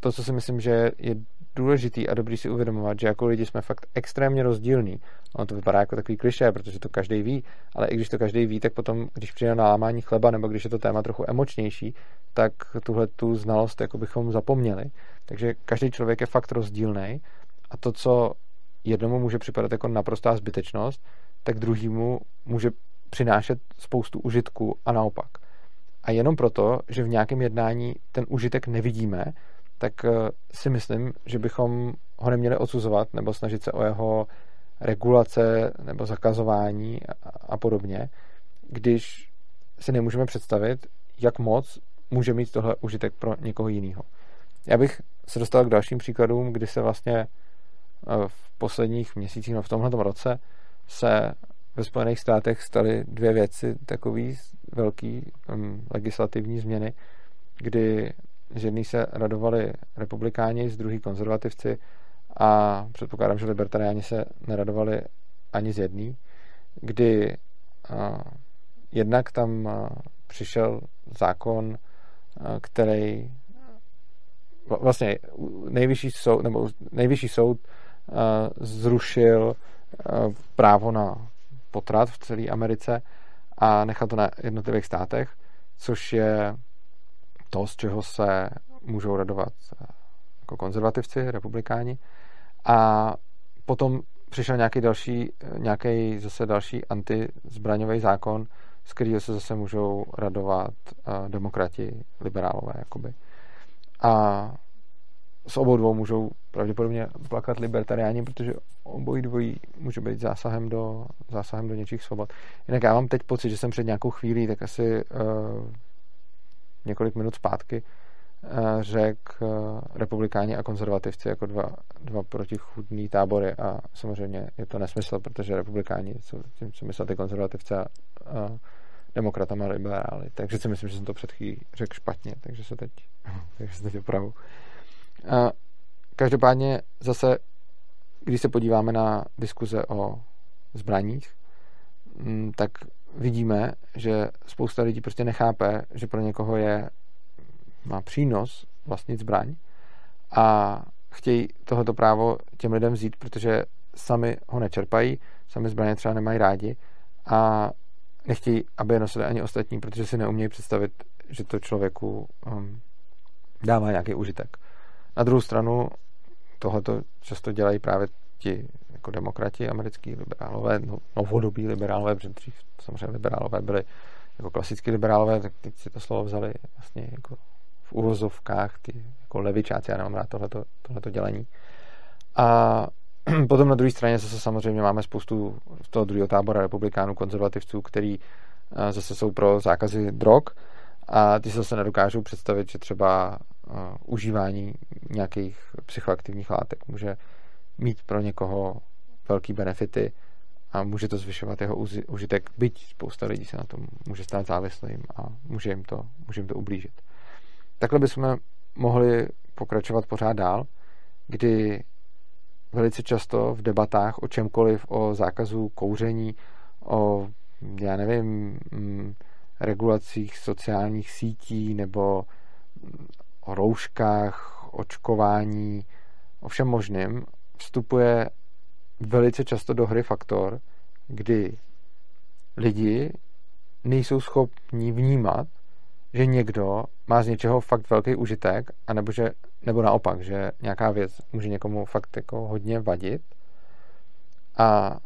to, co si myslím, že je důležitý a dobrý si uvědomovat, že jako lidi jsme fakt extrémně rozdílní. Ono to vypadá jako takový kliše, protože to každý ví, ale i když to každý ví, tak potom, když přijde na lámání chleba nebo když je to téma trochu emočnější, tak tuhle tu znalost jako bychom zapomněli. Takže každý člověk je fakt rozdílný a to, co jednomu může připadat jako naprostá zbytečnost, tak druhýmu může přinášet spoustu užitku a naopak. A jenom proto, že v nějakém jednání ten užitek nevidíme, tak eh, si myslím, že bychom ho neměli odsuzovat nebo snažit se o jeho regulace nebo zakazování a podobně, když si nemůžeme představit, jak moc může mít tohle užitek pro někoho jiného. Já bych se dostal k dalším příkladům, kdy se vlastně eh, v posledních měsících, no v tomhle roce, se ve Spojených státech staly dvě věci, takový velký um, legislativní změny, kdy z jedný se radovali republikáni, z druhý konzervativci a předpokládám, že libertariáni se neradovali ani z jedný, kdy uh, jednak tam uh, přišel zákon, který vlastně nejvyšší soud, nebo nejvyšší soud zrušil právo na potrat v celé Americe a nechal to na jednotlivých státech, což je to, z čeho se můžou radovat jako konzervativci, republikáni. A potom přišel nějaký další, nějaký zase další antizbraňový zákon, z kterého se zase můžou radovat uh, demokrati, liberálové, jakoby. A s obou dvou můžou pravděpodobně plakat libertariáni, protože obojí dvojí může být zásahem do, zásahem do něčích svobod. Jinak já mám teď pocit, že jsem před nějakou chvílí, tak asi uh, několik minut zpátky, uh, řekl uh, republikáni a konzervativci jako dva, dva protichudní tábory a samozřejmě je to nesmysl, protože republikáni jsou tím, co myslel ty konzervativce a uh, demokratama liberály. Takže si myslím, že jsem to před chvílí řekl špatně, takže se teď, takže se teď opravu. A každopádně zase, když se podíváme na diskuze o zbraních, mm, tak vidíme, že spousta lidí prostě nechápe, že pro někoho je má přínos vlastnit zbraň a chtějí tohoto právo těm lidem vzít, protože sami ho nečerpají, sami zbraně třeba nemají rádi a nechtějí, aby je nosili ani ostatní, protože si neumějí představit, že to člověku um, dává nějaký užitek. Na druhou stranu tohleto často dělají právě ti jako demokrati, americký liberálové, no, novodobí liberálové, protože dřív samozřejmě liberálové byli jako klasický liberálové, tak teď si to slovo vzali vlastně jako v uvozovkách, ty jako levičáci, já nemám rád tohleto, tohleto dělení. A potom na druhé straně zase samozřejmě máme spoustu z toho druhého tábora republikánů, konzervativců, který eh, zase jsou pro zákazy drog a ty se zase nedokážou představit, že třeba uh, užívání nějakých psychoaktivních látek může mít pro někoho velký benefity a může to zvyšovat jeho užitek, byť spousta lidí se na tom může stát závislým a může jim to, může jim to ublížit. Takhle bychom mohli pokračovat pořád dál, kdy velice často v debatách o čemkoliv, o zákazu kouření, o, já nevím, mm, regulacích sociálních sítí nebo o rouškách, očkování, o všem možným, vstupuje velice často do hry faktor, kdy lidi nejsou schopni vnímat, že někdo má z něčeho fakt velký užitek, anebo že, nebo naopak, že nějaká věc může někomu fakt jako hodně vadit. A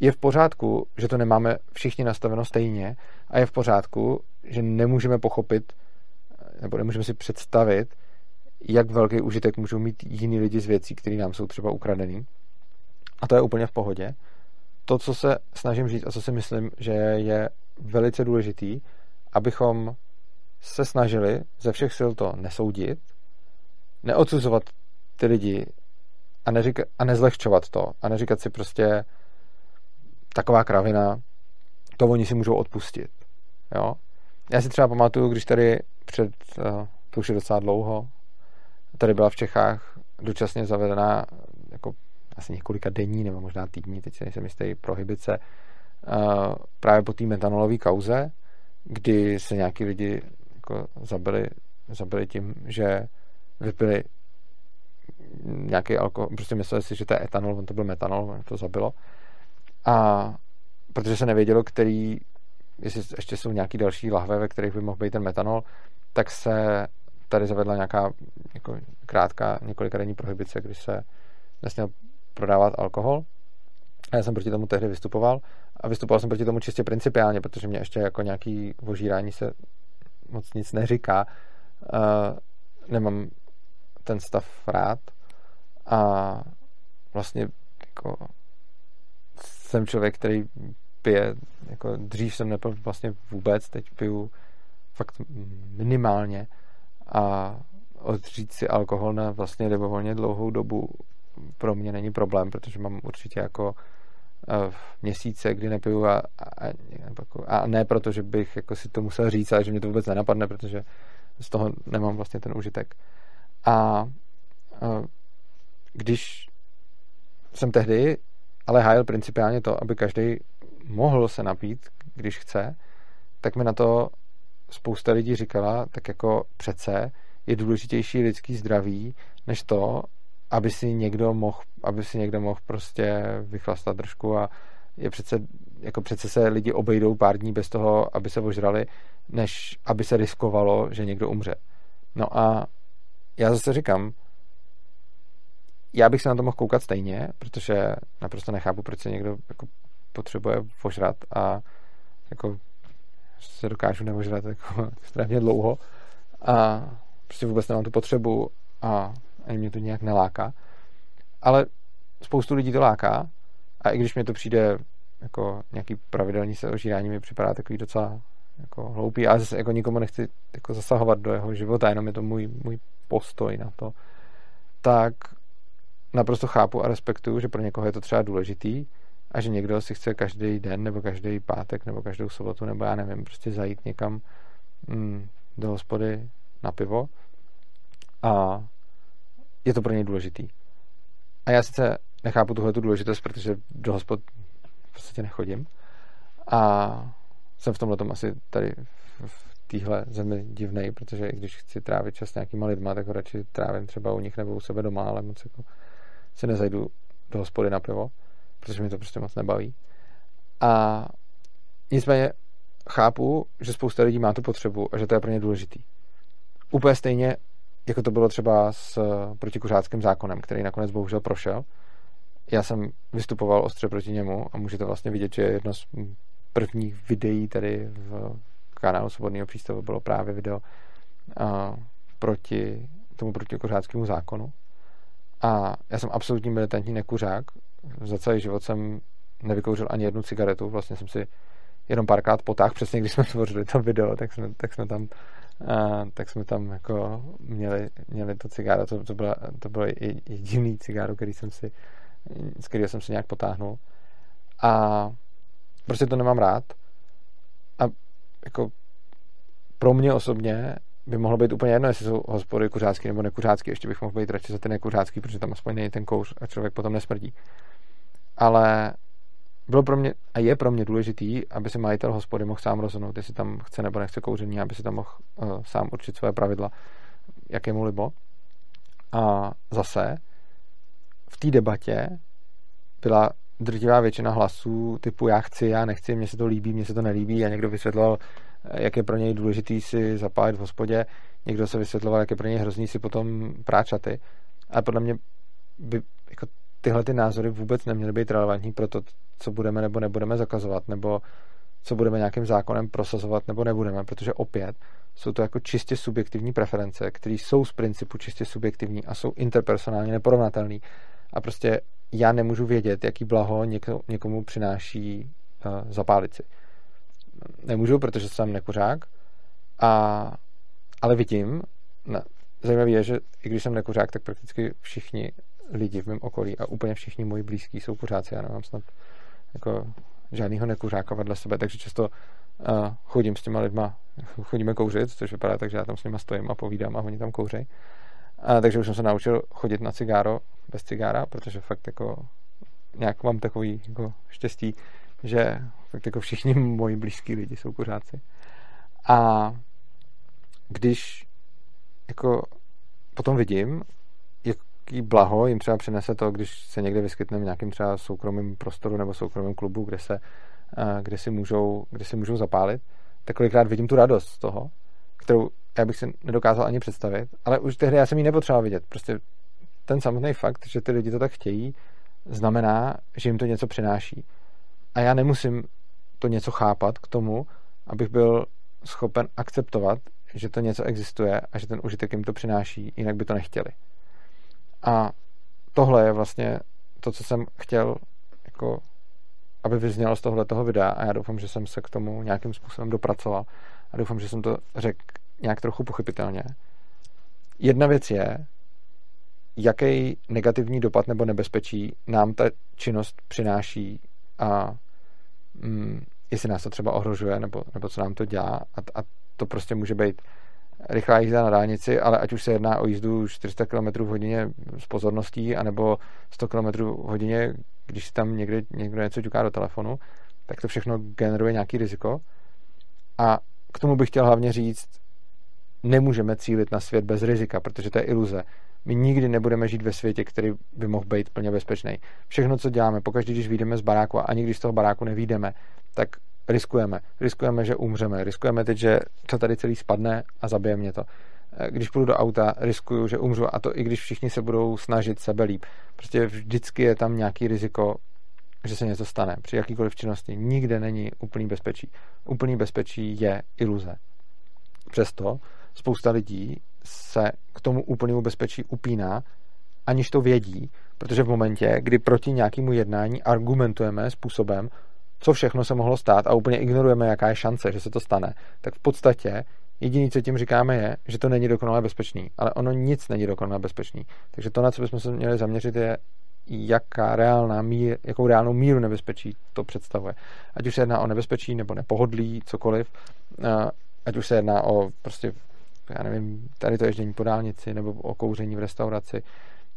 je v pořádku, že to nemáme všichni nastaveno stejně a je v pořádku, že nemůžeme pochopit nebo nemůžeme si představit, jak velký užitek můžou mít jiní lidi z věcí, které nám jsou třeba ukradený. A to je úplně v pohodě. To, co se snažím říct a co si myslím, že je velice důležitý, abychom se snažili ze všech sil to nesoudit, neodsuzovat ty lidi a, neříka, a nezlehčovat to a neříkat si prostě taková kravina, to oni si můžou odpustit. Jo? Já si třeba pamatuju, když tady před, uh, to už je docela dlouho, tady byla v Čechách dočasně zavedená jako asi několika denní nebo možná týdní, teď si nejsem jistý, prohybice uh, právě po té metanolové kauze, kdy se nějaký lidi jako zabili, zabili tím, že vypili nějaký alkohol, prostě mysleli si, že to je etanol, on to byl metanol, to zabilo. A protože se nevědělo, který, jestli ještě jsou nějaký další lahve, ve kterých by mohl být ten metanol, tak se tady zavedla nějaká jako krátká několikadenní prohibice, kdy se nesměl prodávat alkohol. A já jsem proti tomu tehdy vystupoval a vystupoval jsem proti tomu čistě principiálně, protože mě ještě jako nějaký ožírání se moc nic neříká. Uh, nemám ten stav rád a vlastně jako jsem člověk, který pije, jako dřív jsem nepil vlastně vůbec, teď piju fakt minimálně a odřít si alkohol na vlastně libovolně dlouhou dobu pro mě není problém, protože mám určitě jako eh, měsíce, kdy nepiju a, a, a ne proto, že bych jako si to musel říct, ale že mě to vůbec nenapadne, protože z toho nemám vlastně ten užitek. A, když jsem tehdy ale hájil principiálně to, aby každý mohl se napít, když chce, tak mi na to spousta lidí říkala, tak jako přece je důležitější lidský zdraví, než to, aby si někdo mohl, aby si někdo mohl prostě vychlastat držku a je přece, jako přece se lidi obejdou pár dní bez toho, aby se ožrali, než aby se riskovalo, že někdo umře. No a já zase říkám, já bych se na to mohl koukat stejně, protože naprosto nechápu, proč se někdo jako potřebuje požrat a jako se dokážu neožrat jako extrémně dlouho a prostě vůbec nemám tu potřebu a ani mě to nějak neláká. Ale spoustu lidí to láká a i když mě to přijde jako nějaký pravidelný se ožírání mi připadá takový docela jako hloupý, ale zase jako nikomu nechci jako zasahovat do jeho života, jenom je to můj, můj postoj na to, tak naprosto chápu a respektuju, že pro někoho je to třeba důležitý a že někdo si chce každý den nebo každý pátek nebo každou sobotu nebo já nevím, prostě zajít někam mm, do hospody na pivo a je to pro něj důležitý. A já sice nechápu tuhle tu důležitost, protože do hospod v podstatě nechodím a jsem v tomhle tom asi tady v téhle zemi divnej, protože i když chci trávit čas s nějakýma lidma, tak ho radši trávím třeba u nich nebo u sebe doma, ale moc jako se nezajdu do hospody na pivo, protože mi to prostě moc nebaví. A nicméně chápu, že spousta lidí má tu potřebu a že to je pro ně důležitý. Úplně stejně, jako to bylo třeba s protikuřáckým zákonem, který nakonec bohužel prošel. Já jsem vystupoval ostře proti němu a můžete vlastně vidět, že jedno z prvních videí tady v kanálu Svobodného přístavu bylo právě video uh, proti tomu protikuřáckému zákonu. A já jsem absolutní militantní nekuřák. Za celý život jsem nevykouřil ani jednu cigaretu. Vlastně jsem si jenom párkrát potáhl, přesně když jsme tvořili to video, tak jsme, tak jsme tam a, tak jsme tam jako měli, měli to cigáro, to, to, byla, to bylo jediný cigáro, který jsem si, z kterého jsem si nějak potáhnul. A prostě to nemám rád. A jako pro mě osobně by mohlo být úplně jedno, jestli jsou hospody kuřácký nebo nekuřácký. Ještě bych mohl být radši za ty nekuřácký, protože tam aspoň není ten kouř a člověk potom nesmrdí. Ale bylo pro mě a je pro mě důležitý, aby si majitel hospody mohl sám rozhodnout, jestli tam chce nebo nechce kouření, aby si tam mohl uh, sám určit své pravidla, jak je mu libo. A zase v té debatě byla drtivá většina hlasů typu já chci, já nechci, mně se to líbí, mně se to nelíbí a někdo vysvětloval, jak je pro něj důležitý si zapálit v hospodě, někdo se vysvětloval, jak je pro něj hrozný si potom práčaty. A podle mě by jako tyhle ty názory vůbec neměly být relevantní pro to, co budeme nebo nebudeme zakazovat, nebo co budeme nějakým zákonem prosazovat nebo nebudeme, protože opět jsou to jako čistě subjektivní preference, které jsou z principu čistě subjektivní a jsou interpersonálně neporovnatelné. A prostě já nemůžu vědět, jaký blaho někomu přináší uh, zapálit si nemůžu, protože jsem nekuřák, a, ale vidím, na, zajímavé je, že i když jsem nekuřák, tak prakticky všichni lidi v mém okolí a úplně všichni moji blízkí jsou kuřáci. Já nemám snad jako žádného nekuřáka vedle sebe, takže často uh, chodím s těma lidma, chodíme kouřit, což vypadá tak, že já tam s nima stojím a povídám a oni tam kouří. A, takže už jsem se naučil chodit na cigáro bez cigára, protože fakt jako nějak mám takový jako štěstí, že fakt jako všichni moji blízký lidi jsou kuřáci. A když jako potom vidím, jak, nějaký blaho jim třeba přinese to, když se někde vyskytne v nějakém třeba soukromém prostoru nebo soukromém klubu, kde, se, kde, si můžou, kde si můžou zapálit, tak kolikrát vidím tu radost z toho, kterou já bych si nedokázal ani představit, ale už tehdy já jsem ji nepotřeboval vidět. Prostě ten samotný fakt, že ty lidi to tak chtějí, znamená, že jim to něco přináší. A já nemusím to něco chápat k tomu, abych byl schopen akceptovat, že to něco existuje a že ten užitek jim to přináší, jinak by to nechtěli. A tohle je vlastně to, co jsem chtěl jako aby vyznělo z tohle toho videa a já doufám, že jsem se k tomu nějakým způsobem dopracoval a doufám, že jsem to řekl nějak trochu pochopitelně. Jedna věc je, jaký negativní dopad nebo nebezpečí nám ta činnost přináší a mm, jestli nás to třeba ohrožuje nebo, nebo co nám to dělá a, a to prostě může být rychlá jízda na dálnici, ale ať už se jedná o jízdu 400 km v hodině s pozorností, anebo 100 km v hodině, když si tam někde, někdo něco ťuká do telefonu, tak to všechno generuje nějaký riziko. A k tomu bych chtěl hlavně říct, nemůžeme cílit na svět bez rizika, protože to je iluze. My nikdy nebudeme žít ve světě, který by mohl být plně bezpečný. Všechno, co děláme, pokaždé, když vyjdeme z baráku a ani když z toho baráku nevídeme, tak riskujeme. Riskujeme, že umřeme. Riskujeme teď, že to tady celý spadne a zabije mě to. Eh, když půjdu do auta, riskuju, že umřu a to i když všichni se budou snažit sebe líp. Prostě vždycky je tam nějaký riziko, že se něco stane. Při jakýkoliv činnosti nikde není úplný bezpečí. Úplný bezpečí je iluze. Přesto spousta lidí se k tomu úplnému bezpečí upíná, aniž to vědí, protože v momentě, kdy proti nějakému jednání argumentujeme způsobem, co všechno se mohlo stát a úplně ignorujeme, jaká je šance, že se to stane, tak v podstatě jediné, co tím říkáme, je, že to není dokonale bezpečný. Ale ono nic není dokonale bezpečný. Takže to, na co bychom se měli zaměřit, je, jaká reálná mír, jakou reálnou míru nebezpečí to představuje. Ať už se jedná o nebezpečí nebo nepohodlí, cokoliv, ať už se jedná o prostě, já nevím, tady to ježdění po dálnici, nebo o kouření v restauraci,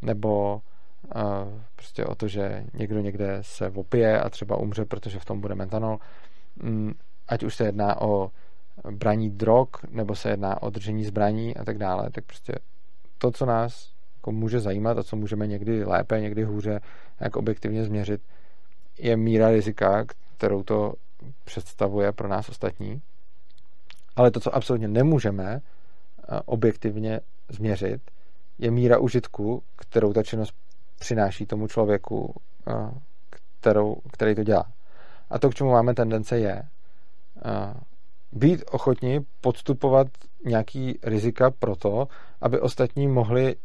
nebo prostě o to, že někdo někde se opije a třeba umře, protože v tom bude metanol. Mm, ať už se jedná o braní drog, nebo se jedná o držení zbraní a tak dále, tak prostě to, co nás jako může zajímat a co můžeme někdy lépe, někdy hůře jak objektivně změřit, je míra rizika, kterou to představuje pro nás ostatní. Ale to, co absolutně nemůžeme objektivně změřit, je míra užitku, kterou ta činnost přináší tomu člověku, kterou, který to dělá. A to, k čemu máme tendence, je být ochotní podstupovat nějaký rizika pro to, aby ostatní mohli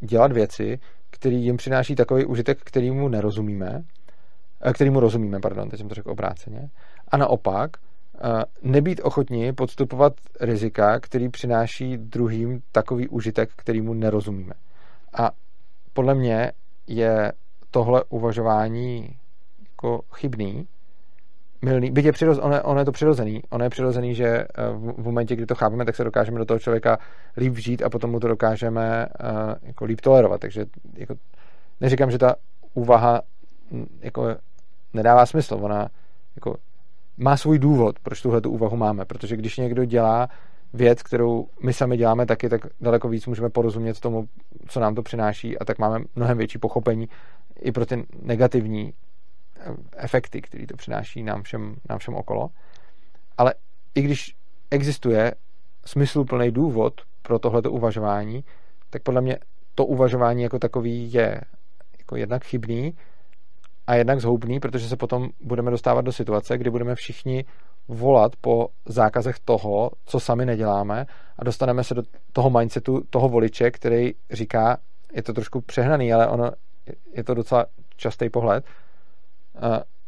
dělat věci, který jim přináší takový užitek, kterýmu nerozumíme, kterýmu rozumíme, pardon, teď jsem to řekl obráceně, a naopak nebýt ochotní podstupovat rizika, který přináší druhým takový užitek, kterýmu nerozumíme. A podle mě je tohle uvažování jako chybný, milný, byť je přiroz, ono, ono je to přirozený, ono je přirozený, že eh, v, v momentě, kdy to chápeme, tak se dokážeme do toho člověka líp vžít a potom mu to dokážeme uh, jako líp tolerovat, takže jako, neříkám, že ta úvaha hm, jako nedává smysl, ona jako má svůj důvod, proč tuhle tu úvahu máme, protože když někdo dělá věc, kterou my sami děláme taky, tak daleko víc můžeme porozumět tomu, co nám to přináší a tak máme mnohem větší pochopení i pro ty negativní eh, efekty, které to přináší nám všem, nám všem okolo. Ale i když existuje smysluplný důvod pro tohleto uvažování, tak podle mě to uvažování jako takový je jako jednak chybný a jednak zhoubný, protože se potom budeme dostávat do situace, kdy budeme všichni volat po zákazech toho, co sami neděláme a dostaneme se do toho mindsetu toho voliče, který říká, je to trošku přehnaný, ale ono je to docela častý pohled,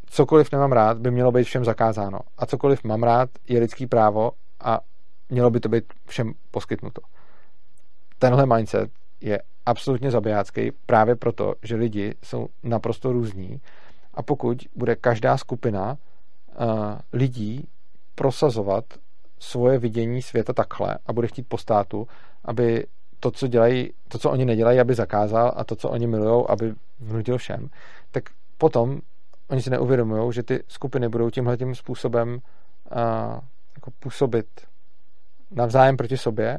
cokoliv nemám rád, by mělo být všem zakázáno. A cokoliv mám rád, je lidský právo a mělo by to být všem poskytnuto. Tenhle mindset je absolutně zabijácký právě proto, že lidi jsou naprosto různí. A pokud bude každá skupina lidí prosazovat svoje vidění světa takhle a bude chtít po státu, aby to, co dělají, to, co oni nedělají, aby zakázal a to, co oni milují, aby vnutil všem, tak potom oni si neuvědomují, že ty skupiny budou tímhle tím způsobem uh, jako působit navzájem proti sobě.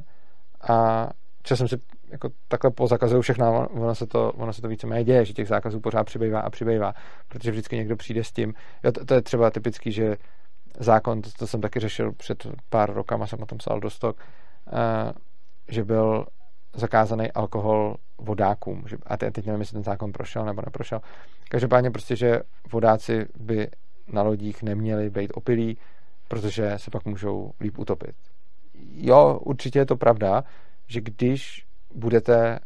A časem si jako takhle pozakazují všechno, ono se to, ono se to víceméně děje, že těch zákazů pořád přibývá a přibývá, protože vždycky někdo přijde s tím, jo, to, to je třeba typický, že zákon, to, to jsem taky řešil před pár rokama, jsem o tom psal dostok, uh, že byl zakázaný alkohol vodákům. Že, a teď nevím, jestli ten zákon prošel nebo neprošel. Každopádně prostě, že vodáci by na lodích neměli být opilí, protože se pak můžou líp utopit. Jo, určitě je to pravda, že když budete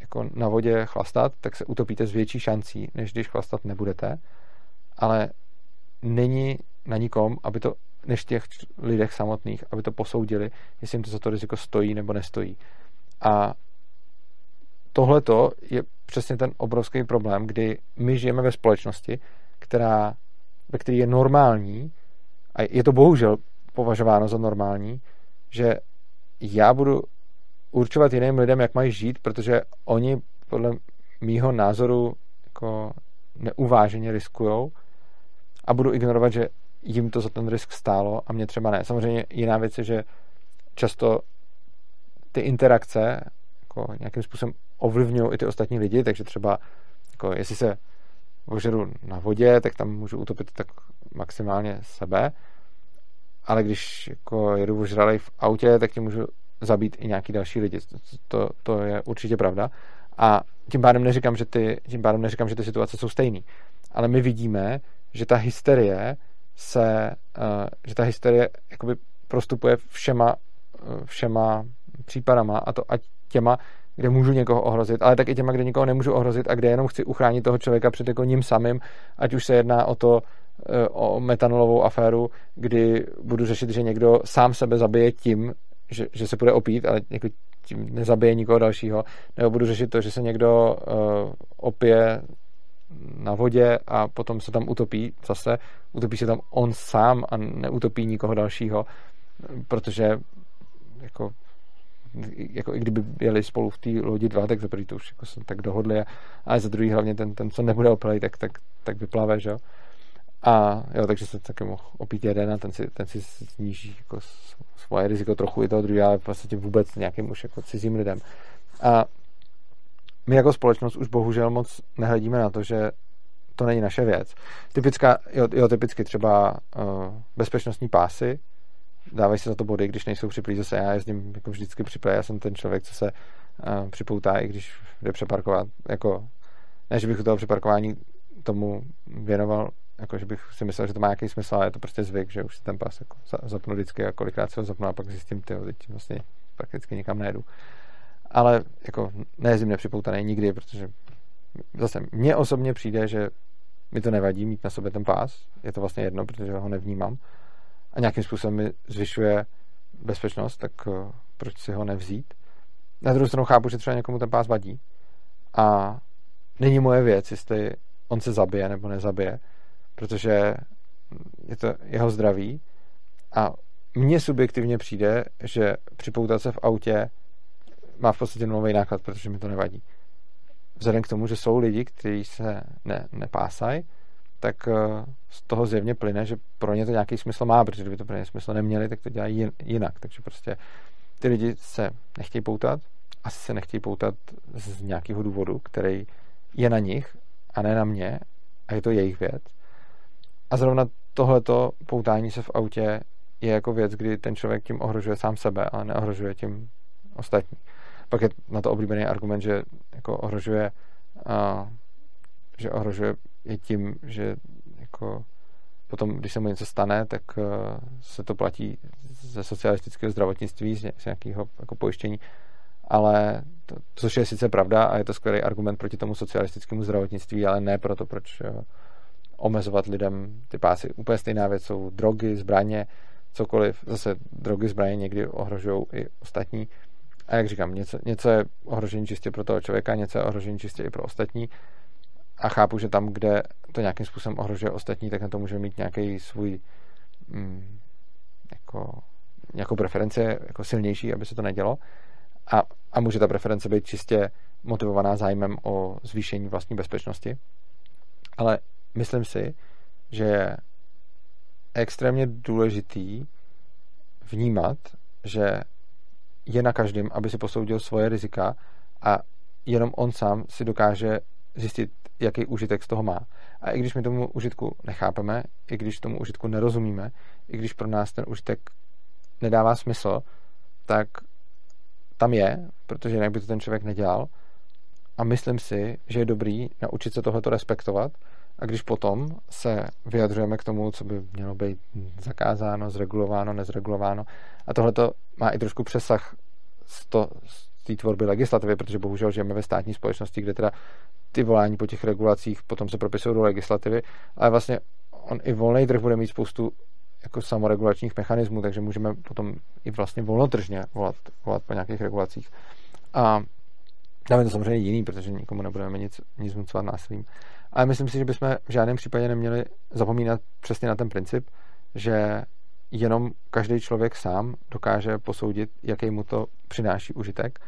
jako na vodě chlastat, tak se utopíte s větší šancí, než když chlastat nebudete, ale není na nikom, aby to, než těch lidech samotných, aby to posoudili, jestli jim to za to riziko stojí nebo nestojí. A tohleto je přesně ten obrovský problém, kdy my žijeme ve společnosti, která, ve které je normální, a je to bohužel považováno za normální, že já budu určovat jiným lidem, jak mají žít, protože oni podle mýho názoru jako neuváženě riskujou a budu ignorovat, že jim to za ten risk stálo a mě třeba ne. Samozřejmě jiná věc je, že často ty interakce jako nějakým způsobem ovlivňují i ty ostatní lidi, takže třeba jako jestli se ožeru na vodě, tak tam můžu utopit tak maximálně sebe, ale když jako jedu ožralej v autě, tak tím můžu zabít i nějaký další lidi. To, to je určitě pravda. A tím pádem neříkám, že ty, tím pádem neříkám, že ty situace jsou stejné. Ale my vidíme, že ta hysterie se, uh, že ta hysterie jakoby prostupuje všema, uh, všema případama a to ať těma, kde můžu někoho ohrozit, ale tak i těma, kde nikoho nemůžu ohrozit a kde jenom chci uchránit toho člověka před jako ním samým, ať už se jedná o to, eh, o metanolovou aféru, kdy budu řešit, že někdo sám sebe zabije tím, že, že se bude opít, ale jako tím nezabije nikoho dalšího, nebo budu řešit to, že se někdo uh, opije na vodě a potom se tam utopí zase, utopí se tam on sám a neutopí nikoho dalšího, protože jako jako i kdyby jeli spolu v té lodi dva, tak za prvý to už jako se tak dohodli, a, za druhý hlavně ten, ten co nebude opilej, tak, tak, tak vyplave, že jo. A jo, takže se taky mohl opít jeden a ten si, ten si sníží jako svoje riziko trochu i toho druhého, ale v podstatě vůbec nějakým už jako cizím lidem. A my jako společnost už bohužel moc nehledíme na to, že to není naše věc. Typická, jo, jo typicky třeba uh, bezpečnostní pásy, dávají se za to body, když nejsou připlý. Zase já jezdím jako vždycky připlý, já jsem ten člověk, co se uh, připoutá, i když jde přeparkovat. Jako, ne, že bych u toho přeparkování tomu věnoval, jako že bych si myslel, že to má nějaký smysl, ale je to prostě zvyk, že už si ten pas jako zapnu vždycky a kolikrát se ho zapnu a pak zjistím, ty teď vlastně prakticky nikam nejedu. Ale jako nejezdím nepřipoutaný nikdy, protože zase mně osobně přijde, že mi to nevadí mít na sobě ten pás, je to vlastně jedno, protože ho nevnímám a nějakým způsobem mi zvyšuje bezpečnost, tak eh, proč si ho nevzít? Na druhou stranu chápu, že třeba někomu ten pás vadí a není moje věc, jestli on se zabije nebo nezabije, protože je to jeho zdraví a mně subjektivně přijde, že připoutat se v autě má v podstatě nulový náklad, protože mi to nevadí. Vzhledem k tomu, že jsou lidi, kteří se ne, nepásají, tak eh, z toho zjevně plyne, že pro ně to nějaký smysl má, protože kdyby to pro ně smysl neměli, tak to dělají jinak. Takže prostě ty lidi se nechtějí poutat, asi se nechtějí poutat z nějakého důvodu, který je na nich a ne na mě a je to jejich věc. A zrovna tohleto poutání se v autě je jako věc, kdy ten člověk tím ohrožuje sám sebe, ale neohrožuje tím ostatní. Pak je na to oblíbený argument, že jako ohrožuje uh, že ohrožuje je tím, že jako potom, když se mu něco stane, tak uh, se to platí ze socialistického zdravotnictví, z, nějakého jako pojištění, ale to, což je sice pravda a je to skvělý argument proti tomu socialistickému zdravotnictví, ale ne proto, proč uh, omezovat lidem ty pásy. Úplně stejná věc jsou drogy, zbraně, cokoliv. Zase drogy, zbraně někdy ohrožují i ostatní. A jak říkám, něco, něco je ohrožení čistě pro toho člověka, něco je ohrožení čistě i pro ostatní a chápu, že tam, kde to nějakým způsobem ohrožuje ostatní, tak na to může mít nějaký svůj mm, jako, nějakou preferenci jako silnější, aby se to nedělo. A, a může ta preference být čistě motivovaná zájmem o zvýšení vlastní bezpečnosti. Ale myslím si, že je extrémně důležitý vnímat, že je na každém, aby si posoudil svoje rizika a jenom on sám si dokáže zjistit, jaký užitek z toho má. A i když my tomu užitku nechápeme, i když tomu užitku nerozumíme, i když pro nás ten užitek nedává smysl, tak tam je, protože jinak by to ten člověk nedělal. A myslím si, že je dobrý naučit se tohleto respektovat a když potom se vyjadřujeme k tomu, co by mělo být zakázáno, zregulováno, nezregulováno, a tohle to má i trošku přesah z, to, z té tvorby legislativy, protože bohužel žijeme ve státní společnosti, kde teda ty volání po těch regulacích potom se propisují do legislativy, ale vlastně on i volný trh bude mít spoustu jako samoregulačních mechanismů, takže můžeme potom i vlastně volnotržně volat, volat po nějakých regulacích. A je to samozřejmě jiný, protože nikomu nebudeme nic, nic vnucovat násilím. Ale myslím si, že bychom v žádném případě neměli zapomínat přesně na ten princip, že jenom každý člověk sám dokáže posoudit, jaký mu to přináší užitek.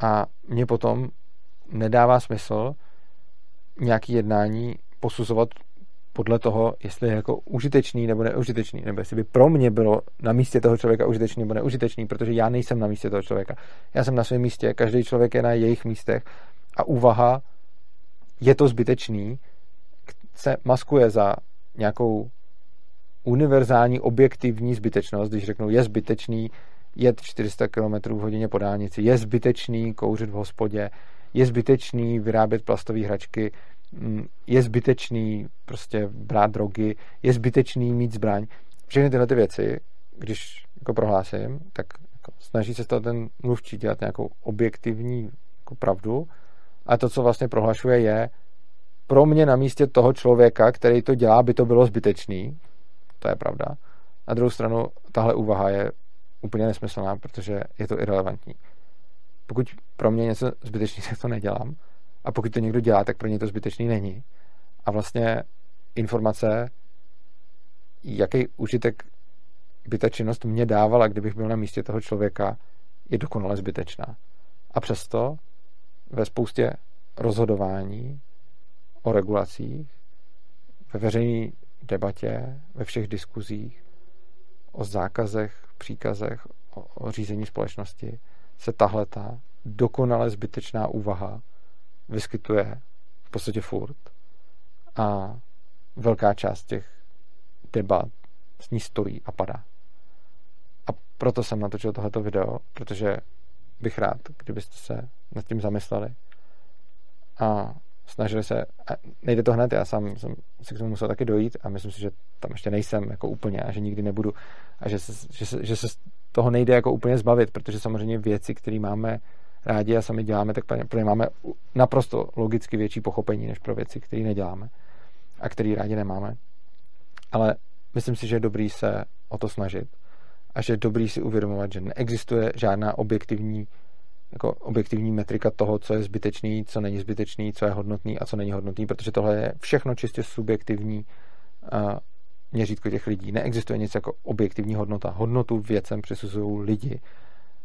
A mně potom nedává smysl nějaký jednání posuzovat podle toho, jestli je jako užitečný nebo neužitečný, nebo jestli by pro mě bylo na místě toho člověka užitečný nebo neužitečný, protože já nejsem na místě toho člověka. Já jsem na svém místě, každý člověk je na jejich místech a úvaha je to zbytečný, se maskuje za nějakou univerzální objektivní zbytečnost, když řeknou, je zbytečný jet 400 km v hodině po dálnici, je zbytečný kouřit v hospodě, je zbytečný vyrábět plastové hračky, mm, je zbytečný prostě brát drogy, je zbytečný mít zbraň. Všechny tyhle ty věci, když jako prohlásím, tak jako snaží se z toho ten mluvčí dělat nějakou objektivní jako pravdu a to, co vlastně prohlašuje, je pro mě na místě toho člověka, který to dělá, by to bylo zbytečný. To je pravda. Na druhou stranu, tahle úvaha je úplně nesmyslná, protože je to irrelevantní. Pokud pro mě něco zbytečný, tak to nedělám. A pokud to někdo dělá, tak pro ně to zbytečný není. A vlastně informace, jaký užitek by ta činnost mě dávala, kdybych byl na místě toho člověka, je dokonale zbytečná. A přesto ve spoustě rozhodování o regulacích, ve veřejné debatě, ve všech diskuzích, o zákazech, příkazech, o, o řízení společnosti, se tahle ta dokonale zbytečná úvaha vyskytuje v podstatě furt a velká část těch debat s ní stojí a padá. A proto jsem natočil tohleto video, protože bych rád, kdybyste se nad tím zamysleli a snažili se, a nejde to hned, já sám jsem si k tomu musel taky dojít a myslím si, že tam ještě nejsem jako úplně a že nikdy nebudu a že se, že se, že se toho nejde jako úplně zbavit, protože samozřejmě věci, které máme rádi a sami děláme, tak pro ně máme naprosto logicky větší pochopení, než pro věci, které neděláme a které rádi nemáme. Ale myslím si, že je dobrý se o to snažit a že je dobrý si uvědomovat, že neexistuje žádná objektivní jako objektivní metrika toho, co je zbytečný, co není zbytečný, co je hodnotný a co není hodnotný, protože tohle je všechno čistě subjektivní uh, měřítko těch lidí. Neexistuje nic jako objektivní hodnota. Hodnotu věcem přisuzují lidi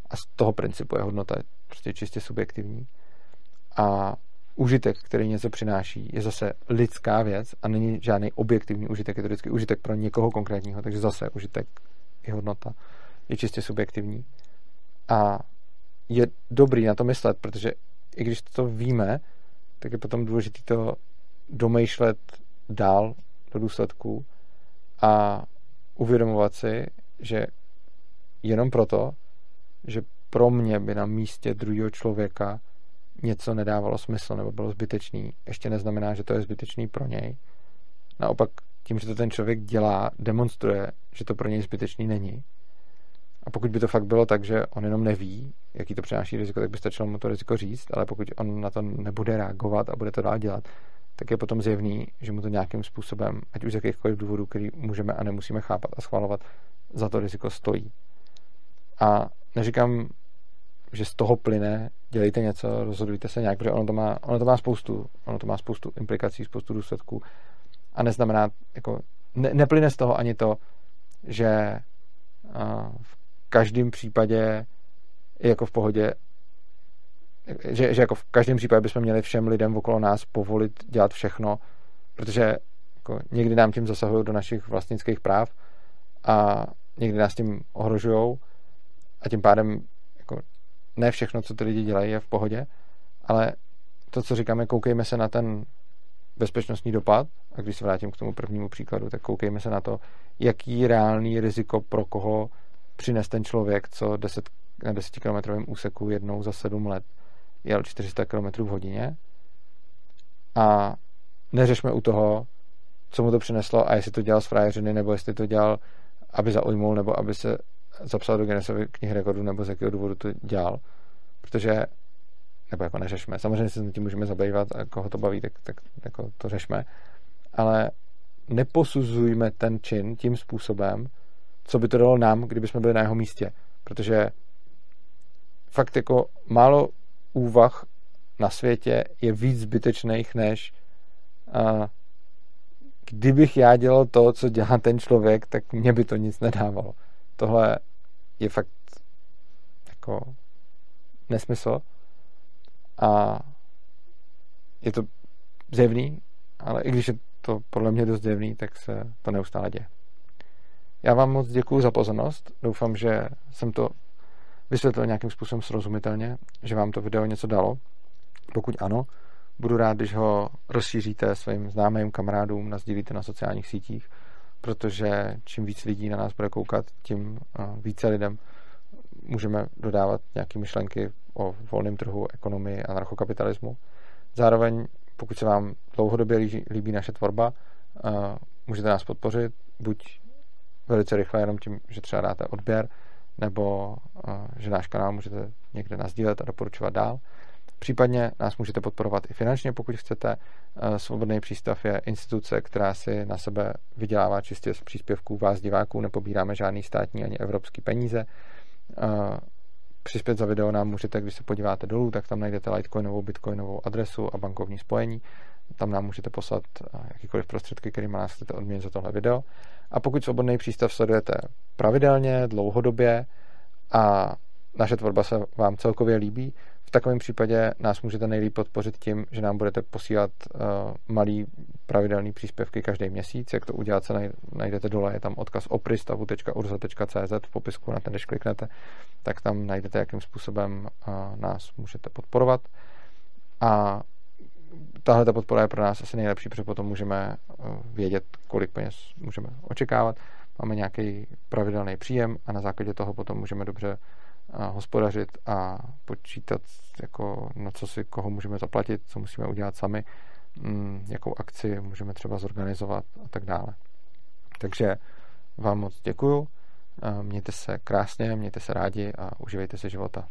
a z toho principu je hodnota prostě čistě subjektivní. A užitek, který něco přináší, je zase lidská věc a není žádný objektivní užitek, je to vždycky užitek pro někoho konkrétního, takže zase užitek i hodnota je čistě subjektivní. A je dobrý na to myslet, protože i když to víme, tak je potom důležité to domýšlet dál do důsledků a uvědomovat si, že jenom proto, že pro mě by na místě druhého člověka něco nedávalo smysl nebo bylo zbytečný, ještě neznamená, že to je zbytečný pro něj. Naopak tím, že to ten člověk dělá, demonstruje, že to pro něj zbytečný není a pokud by to fakt bylo tak, že on jenom neví, jaký to přináší riziko, tak by stačilo mu to riziko říct, ale pokud on na to nebude reagovat a bude to dál dělat, tak je potom zjevný, že mu to nějakým způsobem, ať už z jakýchkoliv důvodů, který můžeme a nemusíme chápat a schvalovat, za to riziko stojí. A neříkám, že z toho plyne, dělejte něco, rozhodujte se nějak, protože ono to má, ono to má spoustu, ono to má spoustu implikací, spoustu důsledků a neznamená, jako, ne, neplyne z toho ani to, že v každém případě je jako v pohodě, že, že jako v každém případě bychom měli všem lidem okolo nás povolit dělat všechno, protože jako někdy nám tím zasahují do našich vlastnických práv a někdy nás tím ohrožují a tím pádem jako ne všechno, co ty lidi dělají, je v pohodě, ale to, co říkáme, koukejme se na ten bezpečnostní dopad, a když se vrátím k tomu prvnímu příkladu, tak koukejme se na to, jaký reálný riziko pro koho přines ten člověk, co 10, na 10 km úseku jednou za 7 let jel 400 km v hodině a neřešme u toho, co mu to přineslo a jestli to dělal z frajeřiny, nebo jestli to dělal, aby zaujmul, nebo aby se zapsal do Guinnessovy knihy rekordu, nebo z jakého důvodu to dělal. Protože, nebo jako neřešme. Samozřejmě se tím můžeme zabývat a koho to baví, tak, tak jako to řešme. Ale neposuzujme ten čin tím způsobem, co by to dalo nám, kdyby jsme byli na jeho místě. Protože fakt jako málo úvah na světě je víc zbytečných, než a, kdybych já dělal to, co dělá ten člověk, tak mě by to nic nedávalo. Tohle je fakt jako nesmysl a je to zjevný, ale i když je to podle mě dost zjevný, tak se to neustále děje. Já vám moc děkuji za pozornost. Doufám, že jsem to vysvětlil nějakým způsobem srozumitelně, že vám to video něco dalo. Pokud ano, budu rád, když ho rozšíříte svým známým kamarádům, nazdílíte na sociálních sítích, protože čím víc lidí na nás bude koukat, tím eh, více lidem můžeme dodávat nějaké myšlenky o volném trhu, ekonomii a narchokapitalismu. Zároveň, pokud se vám dlouhodobě líbí naše tvorba, eh, můžete nás podpořit, buď velice rychle, jenom tím, že třeba dáte odběr, nebo eh, že náš kanál můžete někde nazdílet a doporučovat dál. Případně nás můžete podporovat i finančně, pokud chcete. Eh, Svobodný přístav je instituce, která si na sebe vydělává čistě z příspěvků vás diváků, nepobíráme žádný státní ani evropský peníze. Eh, přispět za video nám můžete, když se podíváte dolů, tak tam najdete Litecoinovou, Bitcoinovou adresu a bankovní spojení. Tam nám můžete poslat jakýkoliv prostředky, kterými nás chcete odměnit za tohle video. A pokud svobodný přístav sledujete pravidelně, dlouhodobě a naše tvorba se vám celkově líbí, v takovém případě nás můžete nejlíp podpořit tím, že nám budete posílat uh, malý pravidelný příspěvky každý měsíc. Jak to udělat, se najdete dole, je tam odkaz opristavu.urza.cz v popisku, na ten, když kliknete, tak tam najdete, jakým způsobem uh, nás můžete podporovat. A tahle ta podpora je pro nás asi nejlepší, protože potom můžeme eh, vědět, kolik peněz můžeme očekávat. Máme nějaký pravidelný příjem a na základě toho potom můžeme dobře eh, hospodařit a počítat, jako na co si koho můžeme zaplatit, co musíme udělat sami, mm, jakou akci můžeme třeba zorganizovat a tak dále. Takže vám moc děkuju, mějte se krásně, mějte se rádi a uživejte si života.